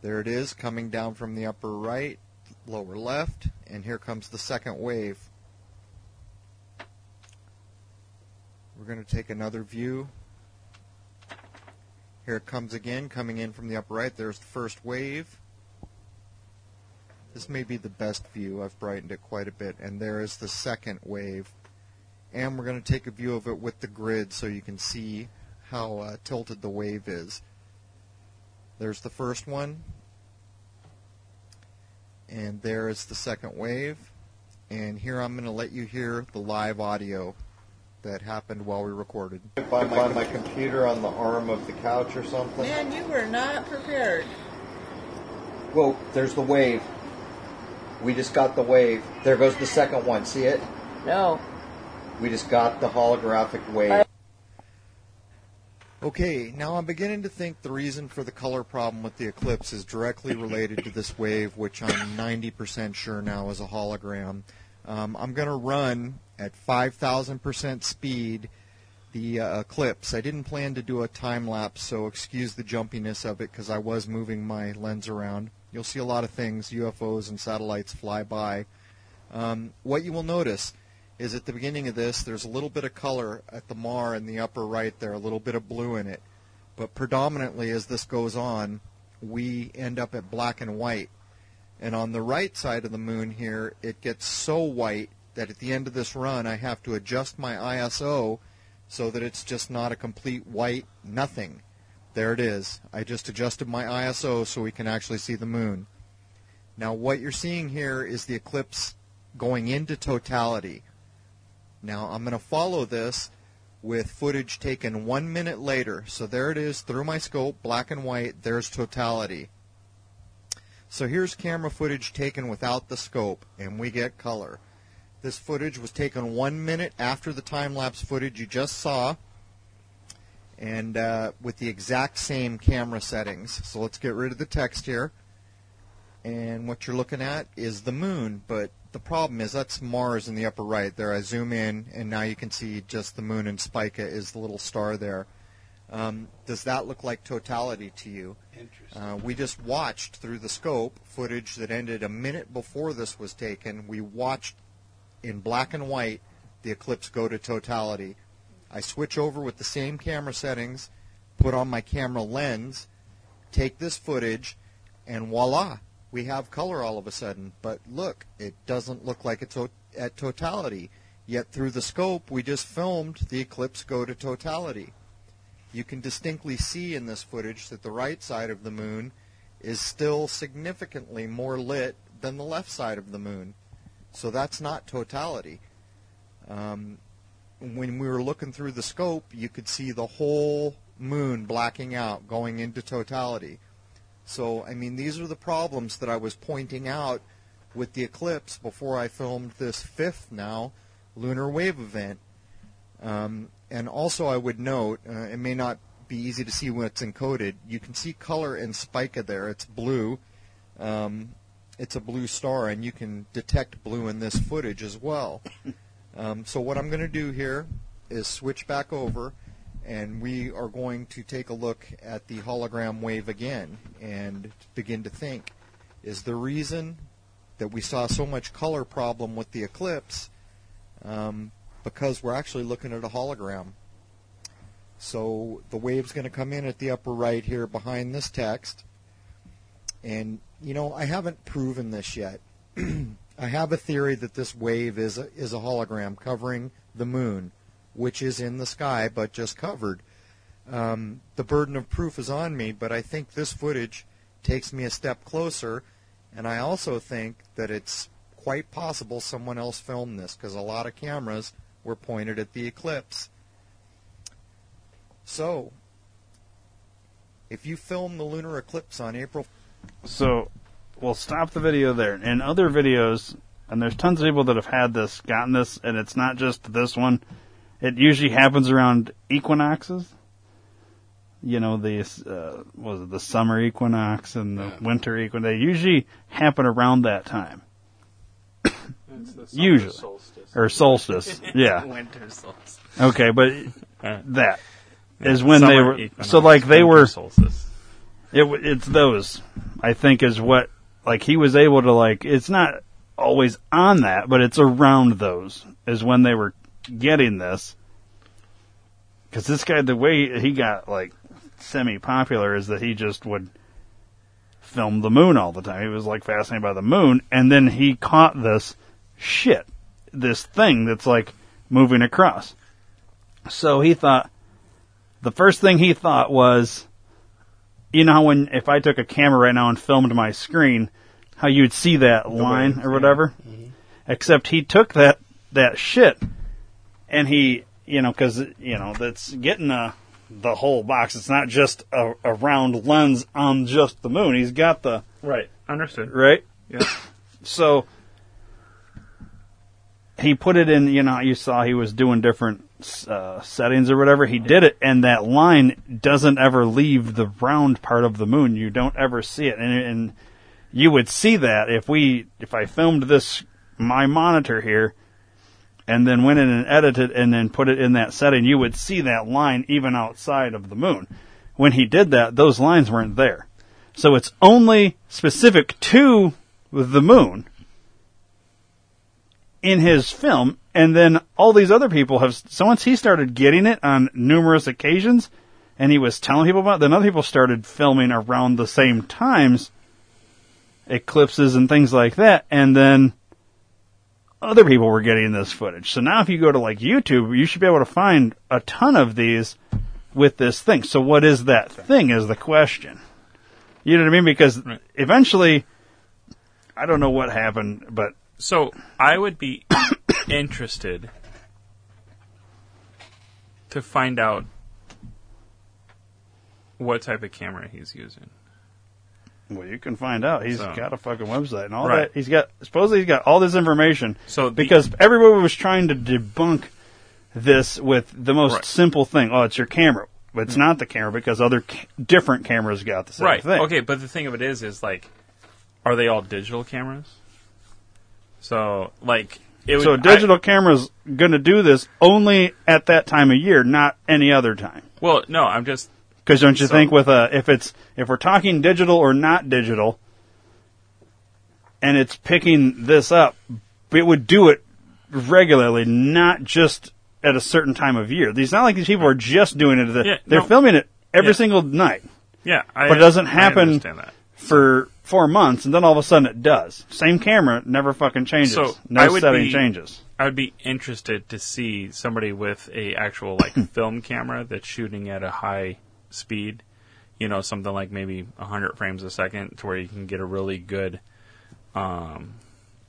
There it is, coming down from the upper right, lower left, and here comes the second wave. We're going to take another view. Here it comes again, coming in from the upper right. There's the first wave. This may be the best view. I've brightened it quite a bit. And there is the second wave. And we're going to take a view of it with the grid so you can see how uh, tilted the wave is. There's the first one. And there is the second wave. And here I'm going to let you hear the live audio that happened while we recorded. By my, my computer on the arm of the couch or something. Man, you were not prepared. Whoa, there's the wave. We just got the wave. There goes the second one. See it? No. We just got the holographic wave. Okay, now I'm beginning to think the reason for the color problem with the eclipse is directly related to this wave, which I'm 90% sure now is a hologram. Um, I'm going to run at 5,000% speed the uh, eclipse. I didn't plan to do a time lapse, so excuse the jumpiness of it because I was moving my lens around. You'll see a lot of things, UFOs and satellites fly by. Um, what you will notice is at the beginning of this, there's a little bit of color at the mar in the upper right there, a little bit of blue in it. But predominantly, as this goes on, we end up at black and white. And on the right side of the moon here, it gets so white that at the end of this run, I have to adjust my ISO so that it's just not a complete white nothing. There it is. I just adjusted my ISO so we can actually see the moon. Now, what you're seeing here is the eclipse going into totality. Now, I'm going to follow this with footage taken one minute later. So there it is through my scope, black and white. There's totality. So here's camera footage taken without the scope, and we get color. This footage was taken one minute after the time lapse footage you just saw, and uh, with the exact same camera settings. So let's get rid of the text here. and what you're looking at is the moon. But the problem is that's Mars in the upper right. There, I zoom in, and now you can see just the moon, and Spica is the little star there. Um, does that look like totality to you? Interesting. Uh, we just watched through the scope footage that ended a minute before this was taken. We watched in black and white the eclipse go to totality. I switch over with the same camera settings, put on my camera lens, take this footage, and voila, we have color all of a sudden. But look, it doesn't look like it's at totality. Yet through the scope, we just filmed the eclipse go to totality. You can distinctly see in this footage that the right side of the moon is still significantly more lit than the left side of the moon. So that's not totality. Um, when we were looking through the scope, you could see the whole moon blacking out, going into totality. So, I mean, these are the problems that I was pointing out with the eclipse before I filmed this fifth now lunar wave event. Um, and also, I would note, uh, it may not be easy to see when it's encoded. You can see color in Spica there. It's blue. Um, it's a blue star, and you can detect blue in this footage as well. Um, so what I'm going to do here is switch back over, and we are going to take a look at the hologram wave again and begin to think: Is the reason that we saw so much color problem with the eclipse um, because we're actually looking at a hologram? So the wave's going to come in at the upper right here behind this text. And, you know, I haven't proven this yet. I have a theory that this wave is a, is a hologram covering the moon, which is in the sky but just covered. Um, the burden of proof is on me, but I think this footage takes me a step closer, and I also think that it's quite possible someone else filmed this because a lot of cameras were pointed at the eclipse. So, if you film the lunar eclipse on April So we'll stop the video there. In other videos, and there's tons of people that have had this, gotten this, and it's not just this one. It usually happens around equinoxes. You know, the uh, was it the summer equinox and the winter equinox? They usually happen around that time. It's the usually, solstice. or solstice. yeah. Winter solstice. Okay, but that is Yeah, when they were. equinox, So like they were. solstice. It it's those. I think is what like he was able to like. It's not always on that, but it's around those is when they were getting this. Because this guy, the way he got like semi popular is that he just would film the moon all the time. He was like fascinated by the moon, and then he caught this shit, this thing that's like moving across. So he thought, the first thing he thought was, you know when if I took a camera right now and filmed my screen, how you'd see that line or whatever. Mm-hmm. Except he took that that shit and he, you know, because you know that's getting a the whole box. It's not just a, a round lens on just the moon. He's got the Right. Understood. right. Yeah. So he put it in. You know, you saw he was doing different uh, settings or whatever. He did it, and that line doesn't ever leave the round part of the moon. You don't ever see it, and, and you would see that if we if I filmed this my monitor here. And then went in and edited and then put it in that setting, you would see that line even outside of the moon. When he did that, those lines weren't there. So it's only specific to the moon in his film, and then all these other people have. So once he started getting it on numerous occasions, and he was telling people about, it, then other people started filming around the same times, eclipses and things like that, and then other people were getting this footage. So now if you go to like YouTube, you should be able to find a ton of these with this thing. So what is that thing is the question. You know what I mean? Because eventually, I don't know what happened, but So I would be interested to find out what type of camera he's using. Well, you can find out. He's So- got a fucking website and all Right. that. He's got supposedly he's got all this information. So the- because everybody was trying to debunk this with the most Right. simple thing. Oh, it's your camera. But it's mm. not the camera because other ca- different cameras got the same right. thing. Okay, but the thing of it is, is like are they all digital cameras? So like it would, so a digital camera's going to do this only at that time of year, not any other time. I- well, no, I'm just Because don't you So- think with a if it's if we're talking digital or not digital, and it's picking this up, it would do it regularly, not just at a certain time of year. These not like these people are just doing it. the- Yeah, they're no. filming it every Yeah. single night, yeah. I, but it doesn't happen for four months, and then all of a sudden it does. Same camera, never fucking changes. So no setting be, changes. I would be interested to see somebody with a actual like film camera that's shooting at a high speed. You know, something like maybe 100 frames a second, to where you can get a really good um,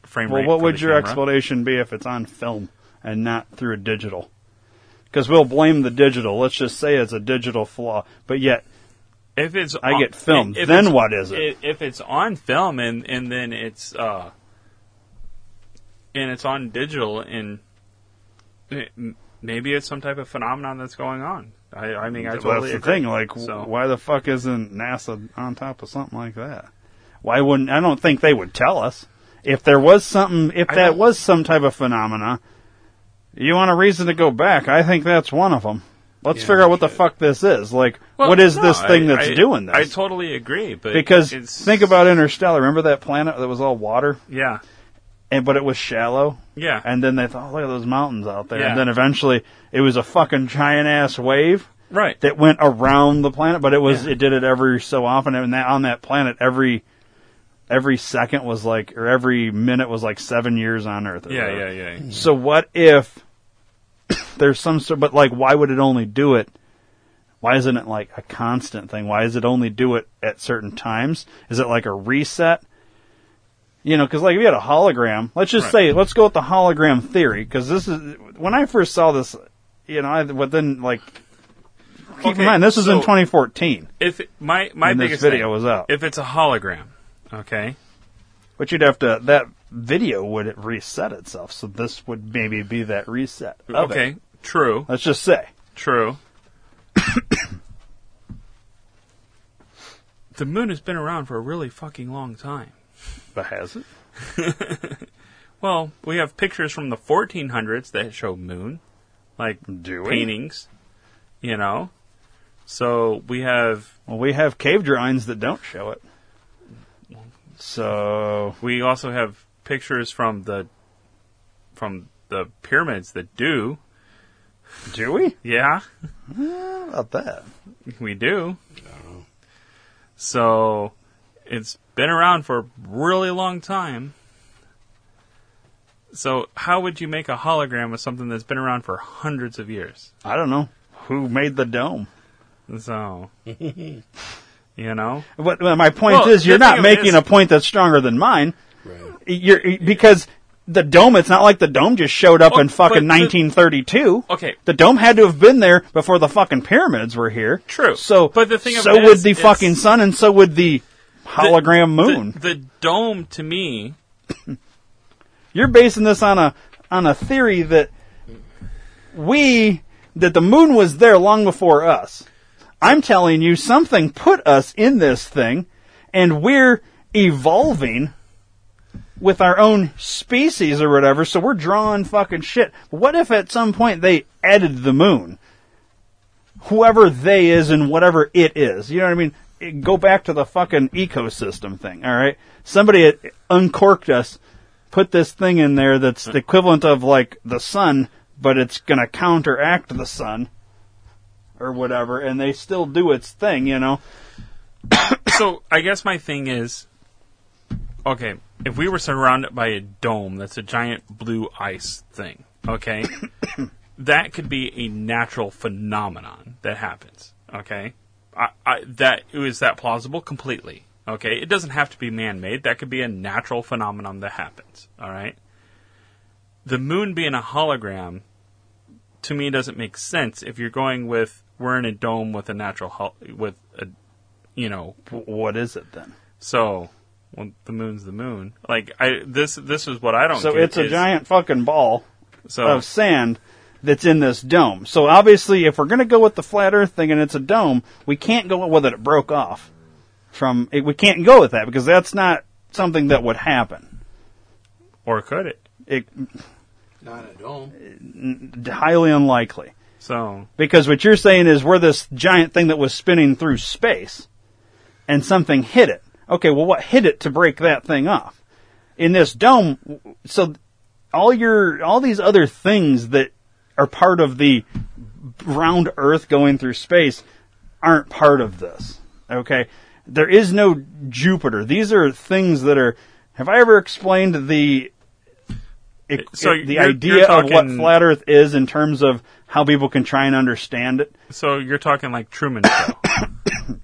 frame Well, rate. what for would your camera. explanation be if it's on film and not through a digital? Because we'll blame the digital. Let's just say it's a digital flaw, but yet If it's I on- get filmed, if then what is it? If it's on film and and then it's uh and it's on digital and it- maybe it's some type of phenomenon that's going on. I, I mean, I Well, totally that's the agree. thing. Like, So- why the fuck isn't NASA on top of something like that? Why wouldn't? I don't think they would tell us if there was something. If I that don't- was some type of phenomena, you want a reason to go back. I think that's one of them. Let's Yeah, figure out what the fuck this is. Like, Well, what is no, this thing I- that's I- doing this? I totally agree, but because it's, think about Interstellar. Remember that planet that was all water? yeah, and but it was shallow. Yeah. And then they thought, oh, look at those mountains out there. Yeah. And then eventually, it was a fucking giant ass wave. Right. That went around the planet, but it was Yeah. it did it every so often, and that on that planet, every every second was like, or every minute was like seven years on Earth. or Yeah, yeah, yeah. So what if there's some sort? But like, why would it only do it? Why isn't it like a constant thing? Why does it only do it at certain times? Is it like a reset? You know, because like if you had a hologram, let's just Right. say, let's go with the hologram theory, because this is when I first saw this. You know, I within like keep Okay, in mind this was in 2014, if it- my my biggest video thing, was out. if it's a hologram, okay, but you'd have to that video would reset itself, so this would maybe be that reset. Okay, it. true, Let's just say. true. the moon has been around for a really fucking long time. But has it? Well, we have pictures from the 1400s that show moon, like Do we? paintings, you know. So we have Well, we have cave drawings that don't show it. So we also have pictures from the from the pyramids that do. do we? Yeah, How about that? we do. Oh. So it's been around for a really long time. So how would you make a hologram of something that's been around for hundreds of years? I don't know who made the dome. So you know, But well, my point Well, is, you're not making is- a point that's stronger than mine. You're because the dome. It's not like the dome just showed up Oh, in fucking but the- 1932. Okay. the dome had to have been there before the fucking pyramids were here. True. So, But the thing of so it would is, the fucking sun, and so would the hologram moon. The, the dome to me You're basing this on a on a theory that we that the moon was there long before us. I'm telling you something put us in this thing and we're evolving with our own species or whatever, so we're drawing fucking shit. What if at some point they added the moon? Whoever they is and whatever it is. You know what I mean? Go back to the fucking ecosystem thing, alright? Somebody had uncorked us, put this thing in there that's the equivalent of like the sun, but it's gonna counteract the sun. Or whatever, and they still do its thing, you know? so I guess my thing is, okay, if we were surrounded by a dome that's a giant blue ice thing, okay, that could be a natural phenomenon that happens, okay. I, I, that is that plausible completely, okay. It doesn't have to be man-made. That could be a natural phenomenon that happens. All right. The moon being a hologram to me doesn't make sense if you're going with we're in a dome with a natural hol- with a you know what is it then? So, well, the moon's the moon. Like I this this is what I don't. So it's a is- giant fucking ball So- of sand that's in this dome. So obviously, if we're going to go with the flat Earth thing and it's a dome, we can't go with it. It broke off from. It, we can't go with that because that's not something that would happen. Or could it? It Not a dome. highly unlikely. So Because what you're saying is we're this giant thing that was spinning through space and something hit it. Okay, well what hit it to break that thing off? In this dome, so all your, all these other things that are part of the round earth going through space aren't part of this. Okay? There is no Jupiter. These are things that are, have I ever explained the, it, So it- the you're- idea you're of what flat earth is in terms of how people can try and understand it? So you're talking like Truman Show.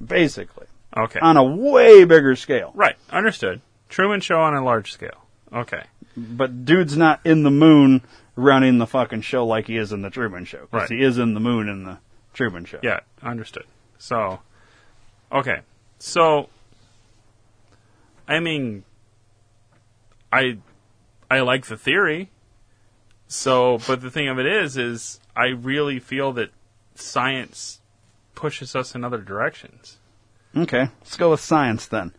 Basically. Okay. On a way bigger scale. Right. Understood. Truman Show on a large scale. Okay. But dude's not in the moon running the fucking show like he is in the Truman Show. 'cause Right. he is in the moon in the Truman Show. Yeah, understood. So, okay. So, I mean, I, I like the theory. So, but the thing of it is, is I really feel that science pushes us in other directions. Okay, let's go with science then.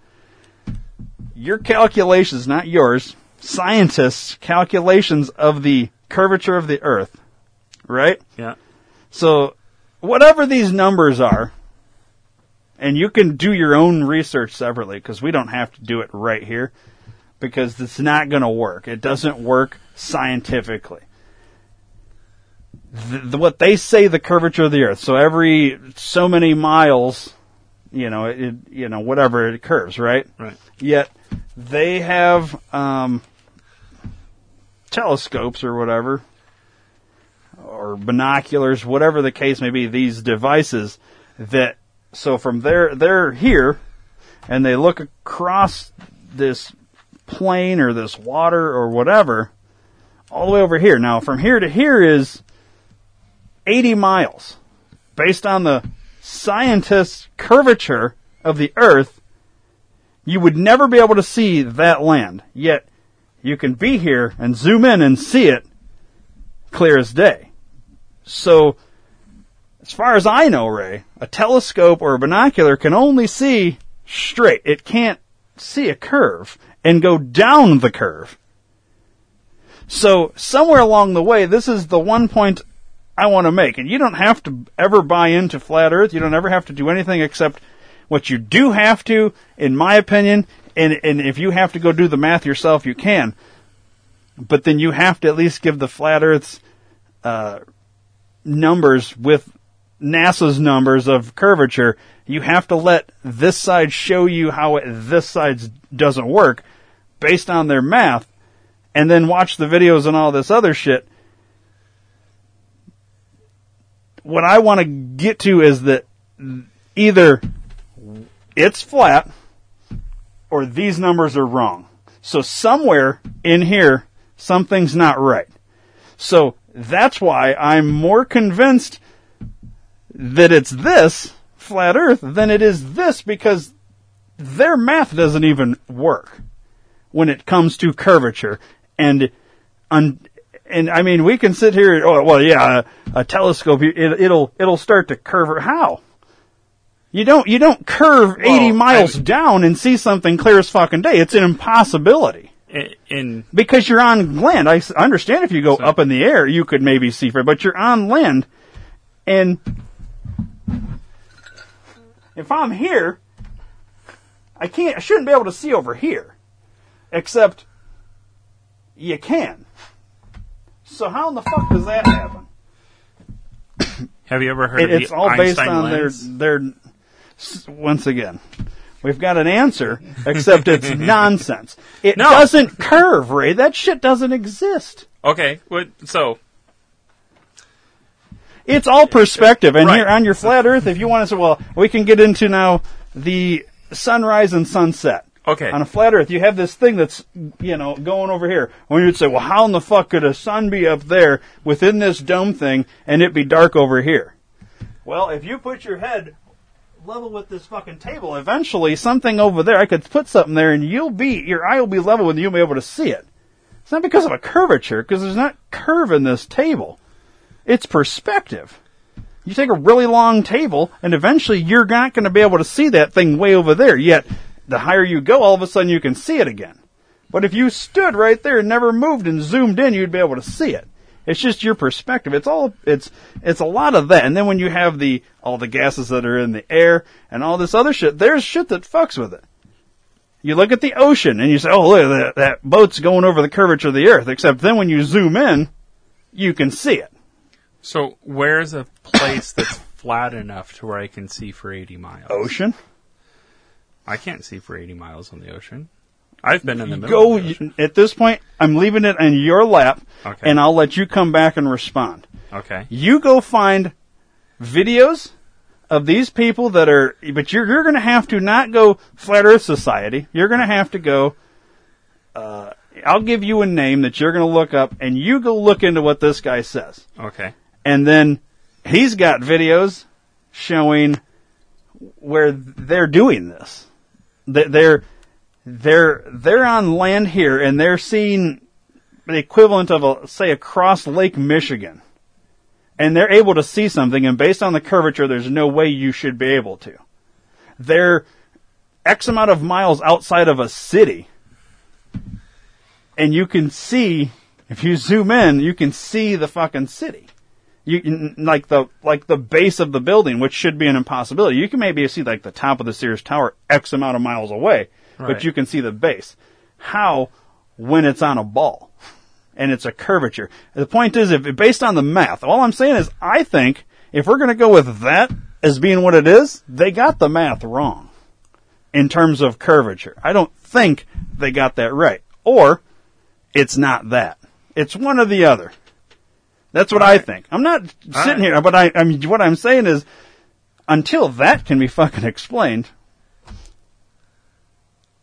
Your calculations, not yours, scientists' calculations of the curvature of the Earth, right? Yeah. So, whatever these numbers are, and you can do your own research separately because we don't have to do it right here because it's not going to work. It doesn't work scientifically. The, the, what they say the curvature of the Earth. So every so many miles, you know, it, you know, whatever it curves, right? Right. Yet they have um, telescopes or whatever, or binoculars, whatever the case may be. These devices that so from there they're here, and they look across this plane or this water or whatever, all the way over here. Now from here to here is 80 miles, based on the scientists' curvature of the Earth you would never be able to see that land. Yet you can be here and zoom in and see it clear as day. So, as far as I know, Ray, a telescope or a binocular can only see straight. It can't see a curve and go down the curve. So, somewhere along the way, this is the one point I want to make. And you don't have to ever buy into flat earth. You don't ever have to do anything except what you do have to, in my opinion, and, and if you have to go do the math yourself, you can. But then you have to at least give the flat Earth's uh, numbers with NASA's numbers of curvature. You have to let this side show you how it, this side doesn't work based on their math, and then watch the videos and all this other shit. What I want to get to is that either it's flat or these numbers are wrong. So somewhere in here, something's not right. So that's why I'm more convinced that it's this flat earth than it is this because their math doesn't even work when it comes to curvature and un- and I mean we can sit here oh well yeah a, a telescope it, it'll it'll start to curve how you don't you don't curve 80 miles down and see something clear as fucking day. It's an impossibility. In, Because you're on land. I understand if you go up in the air, you could maybe see further, but you're on land. And if I'm here, I can't I shouldn't be able to see over here. Except you can. So how in the fuck does that happen? have you ever heard It- of it's all based on lens? their their. Once again, we've got an answer, except it's nonsense. It No. doesn't curve, Ray. That shit doesn't exist. Okay, what, so It's all perspective, and Right. here on your flat Earth, if you want to say, well, we can get into now the sunrise and sunset. Okay. On a flat Earth, you have this thing that's, you know, going over here. When you'd say, well, how in the fuck could a sun be up there within this dome thing and it be dark over here? Well, if you put your head level with this fucking table, eventually something over there, I could put something there and you'll be, your eye will be level and you'll be able to see it. It's not because of a curvature, because there's not curve in this table. It's perspective. You take a really long table, and eventually you're not going to be able to see that thing way over there. Yet, the higher you go, all of a sudden you can see it again. But if you stood right there and never moved and zoomed in, you'd be able to see it. It's just your perspective. It's all it's it's a lot of that. And then when you have the all the gases that are in the air and all this other shit, there's shit that fucks with it. You look at the ocean and you say, "Oh, look, that, that boat's going over the curvature of the earth." Except then when you zoom in, you can see it. So where's a place that's flat enough to where I can see for 80 miles? Ocean? I can't see for 80 miles on the ocean. I've been in the middle. Go at this point. I'm leaving it in your lap, Okay. and I'll let you come back and respond. Okay. You go find videos of these people that are, but you're you're going to have to not go Flat Earth Society. You're going to have to go. Uh, I'll give you a name that you're going to look up, and you go look into what this guy says. Okay. And then he's got videos showing where they're doing this. They- They're they're they're on land here, and they're seeing the equivalent of a say across Lake Michigan, and they're able to see something. And based on the curvature, there's no way you should be able to. They're X amount of miles outside of a city, and you can see if you zoom in, you can see the fucking city. You like the like the base of the building, which should be an impossibility. You can maybe see like the top of the Sears Tower X amount of miles away, Right. but you can see the base. How when it's on a ball and it's a curvature? The point is, if based on the math, all I'm saying is, I think if we're going to go with that as being what it is, they got the math wrong in terms of curvature. I don't think they got that right, or it's not that. It's one or the other. That's what I think. I'm not sitting right. here, but I, I mean, what I'm saying is, until that can be fucking explained,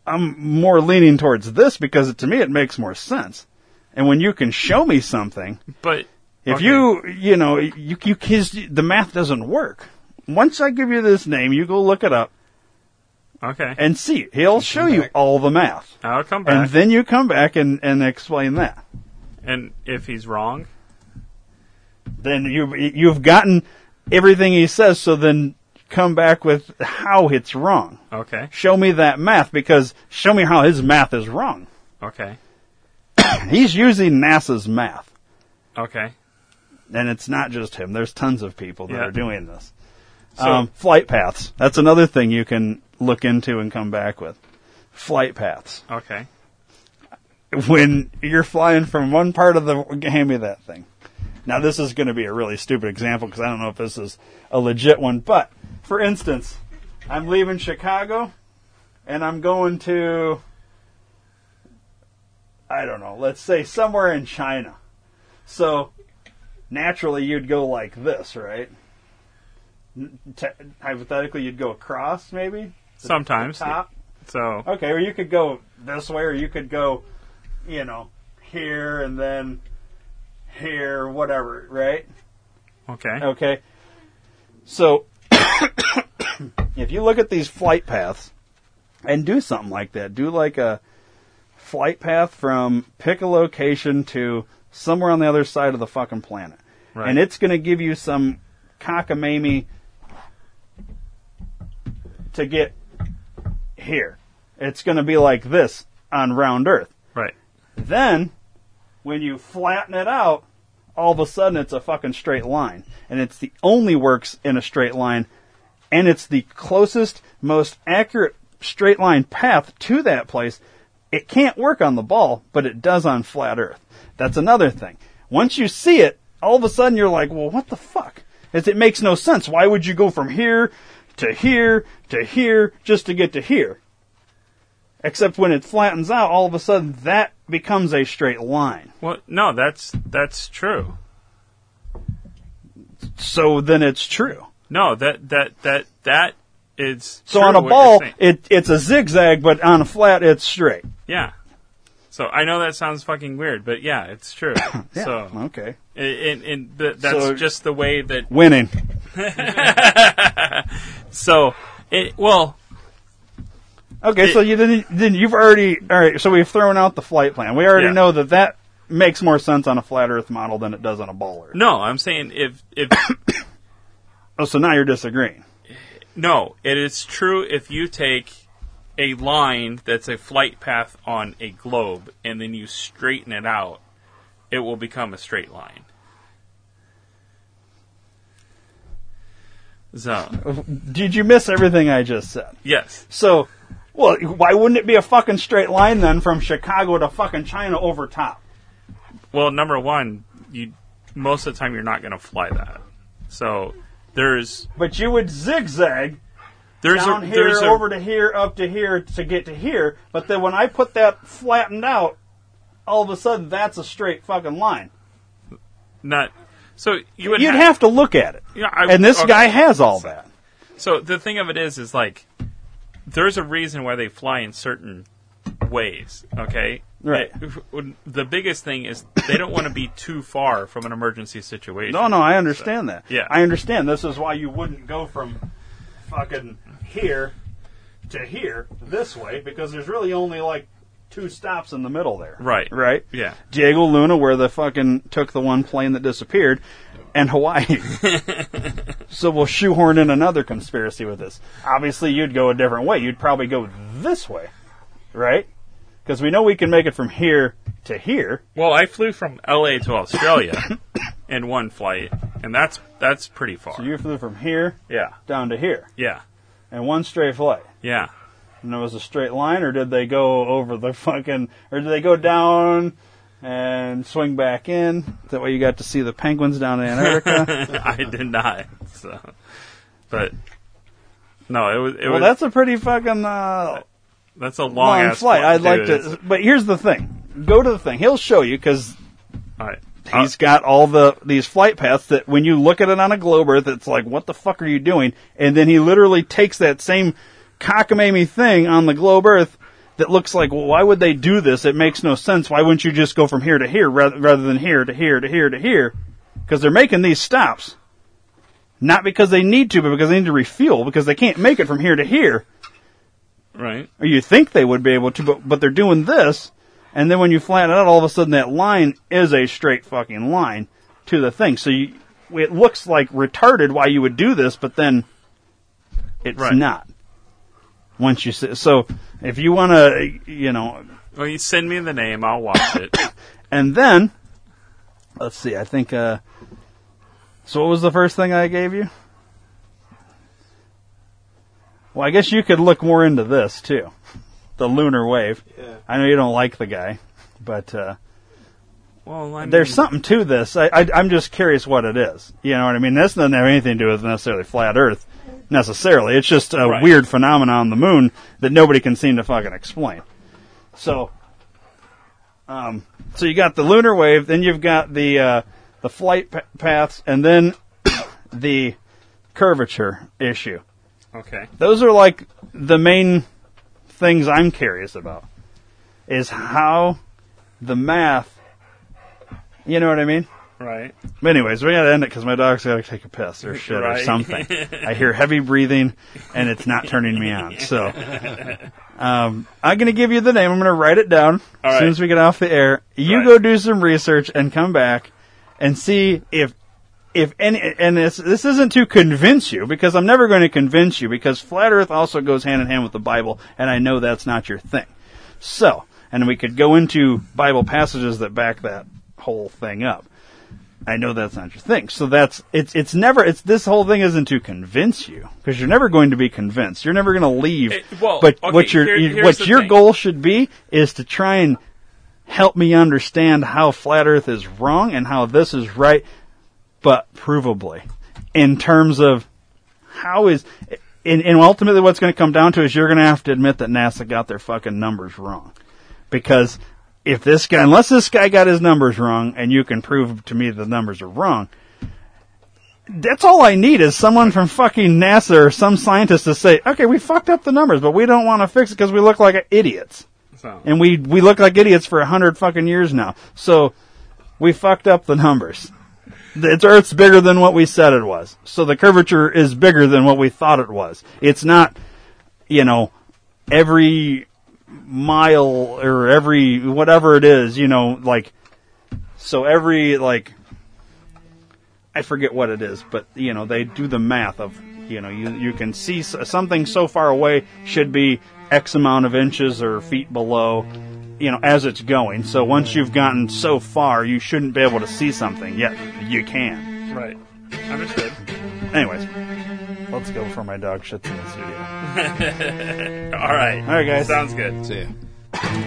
I'm more leaning towards this because to me it makes more sense. And when you can show me something, But if okay. you, you know, you, you, his, the math doesn't work. Once I give you this name, you go look it up Okay. and see. He'll show you all the math. I'll come back. And then you come back and, and explain that. And if he's wrong, Then you, you've gotten everything he says, so then come back with how it's wrong. okay. Show me that math because show me how his math is wrong. Okay. He's using NASA's math. Okay. And it's not just him. There's tons of people that Yeah. are doing this. So- um, flight paths. That's another thing you can look into and come back with. Flight paths. Okay. When you're flying from one part of the, hand me that thing. Now this is going to be a really stupid example because I don't know if this is a legit one, but for instance, I'm leaving Chicago and I'm going to, I don't know, let's say somewhere in China. So naturally you'd go like this, right? Te- hypothetically, you'd go across, maybe. The- the Sometimes. top. So Okay, or you could go this way, or you could go, you know, here and then here, whatever, right? okay. Okay. So, if you look at these flight paths and do something like that, do like a flight path from pick a location to somewhere on the other side of the fucking planet. Right. And it's going to give you some cockamamie to get here. It's going to be like this on round Earth. Right. Then, when you flatten it out, all of a sudden it's a fucking straight line. And it's the only works in a straight line. And it's the closest, most accurate straight line path to that place. It can't work on the ball, but it does on flat Earth. That's another thing. Once you see it, all of a sudden you're like, well, what the fuck? It's, it makes no sense. Why would you go from here to here to here just to get to here? Except when it flattens out, all of a sudden that becomes a straight line. Well, no, that's that's true. So then it's true. No, that that that that is So on a ball, it, it's a zigzag, but on a flat, it's straight. Yeah. So I know that sounds fucking weird, but yeah, it's true. Yeah, So okay. and, and that's So- just the way that Winning. so it well Okay, so you didn't, then you've already, alright, so we've thrown out the flight plan. We already Yeah. know that that makes more sense on a flat earth model than it does on a ball earth. no, I'm saying if if Oh, so now you're disagreeing. no, it is true if you take a line that's a flight path on a globe, and then you straighten it out, it will become a straight line. So, Did you miss everything I just said? yes. So, well, why wouldn't it be a fucking straight line then from Chicago to fucking China over top? Well, number one, you most of the time you're not going to fly that. So there's But you would zigzag there's down a here, there's a, over to here, up to here to get to here. But then when I put that flattened out, all of a sudden that's a straight fucking line. not so you would You'd ha- have to look at it. Yeah, I- and this okay. guy has all that. So the thing of it is, is like there's a reason why they fly in certain ways. Okay, Right. It- the biggest thing is they don't want to be too far from an emergency situation. No, no, I understand that. Yeah. I understand. This is why you wouldn't go from fucking here to here this way because there's really only like two stops in the middle there. Right. Right? Yeah. Diego Luna, where the fucking took the one plane that disappeared, and Hawaii. so we'll shoehorn in another conspiracy with this. Obviously, you'd go a different way. You'd probably go this way, right? Because we know we can make it from here to here. Well, I flew from L.A. to Australia in one flight, and that's that's pretty far. So you flew from here yeah, down to here, yeah, and one straight flight. yeah. And it was a straight line, or did they go over the fucking, or did they go down and swing back in? That way you got to see the penguins down in Antarctica. I did not. So, but no, it was. It well, was that's a pretty fucking uh, that's a long, long flight. I'd like to, but here's the thing: go to the thing. He'll show you because right. he's uh, got all the these flight paths that when you look at it on a globe Earth, it's like, what the fuck are you doing? And then he literally takes that same cockamamie thing on the globe Earth that looks like, well, why would they do this? It makes no sense. Why wouldn't you just go from here to here rather, rather than here to here to here to here? Because they're making these stops. Not because they need to, but because they need to refuel, because they can't make it from here to here. Right. Or you think they would be able to, but, but they're doing this, and then when you flatten it out, all of a sudden that line is a straight fucking line to the thing. So you, it looks like retarded why you would do this, but then it's Right. not. Once you say, so if you want to, you know, Well, you send me the name, I'll watch it. and then, let's see, I think, uh, so what was the first thing I gave you? Well, I guess you could look more into this too. The lunar wave. Yeah. I know you don't like the guy, but, uh, well, I mean, there's something to this. I, I, I'm just curious what it is. You know what I mean? This doesn't have anything to do with necessarily flat Earth, necessarily. It's just a Right. weird phenomenon on the moon that nobody can seem to fucking explain. So, um, so you got the lunar wave, then you've got the uh, the flight pa- paths, and then the curvature issue. Okay. Those are like the main things I'm curious about. Is how the math. You know what I mean? Right. But anyways, we gotta end it because my dog's gotta take a piss or shit or something. I hear heavy breathing and it's not turning me on. So, um, I'm gonna give you the name. I'm gonna write it down All as soon as we get off the air. You Right. go do some research and come back and see if, if any, and this, this isn't to convince you because I'm never going to convince you because flat earth also goes hand in hand with the Bible and I know that's not your thing. So, and we could go into Bible passages that back that whole thing up. I know that's not your thing. So that's it's it's never it's this whole thing isn't to convince you because you're never going to be convinced. You're never going to leave. It- well, but okay, what your here- what your thing. goal should be is to try and help me understand how flat Earth is wrong and how this is right, but provably in terms of how is and, and ultimately what's going to come down to is you're going to have to admit that NASA got their fucking numbers wrong because if this guy, unless this guy got his numbers wrong, and you can prove to me the numbers are wrong, that's all I need is someone from fucking NASA or some scientist to say, okay, we fucked up the numbers, but we don't want to fix it because we look like idiots. So, And we, we look like idiots for a hundred fucking years now. So, we fucked up the numbers. Its Earth's bigger than what we said it was. So the curvature is bigger than what we thought it was. It's not, you know, every mile or every whatever it is, you know, like so every like I forget what it is, but you know, they do the math of, you know, you you can see something so far away should be X amount of inches or feet below, you know, as it's going. So once you've gotten so far, you shouldn't be able to see something. Yet you can. Right. Understood. Anyways, let's go for my dog shits in the studio. All right. All right, guys. Sounds good. See ya.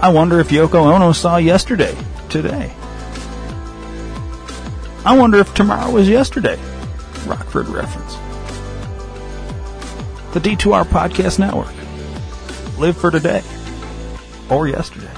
I wonder if Yoko Ono saw yesterday, today. I wonder if tomorrow was yesterday. Rockford reference. The D2R Podcast Network. Live for today or yesterday.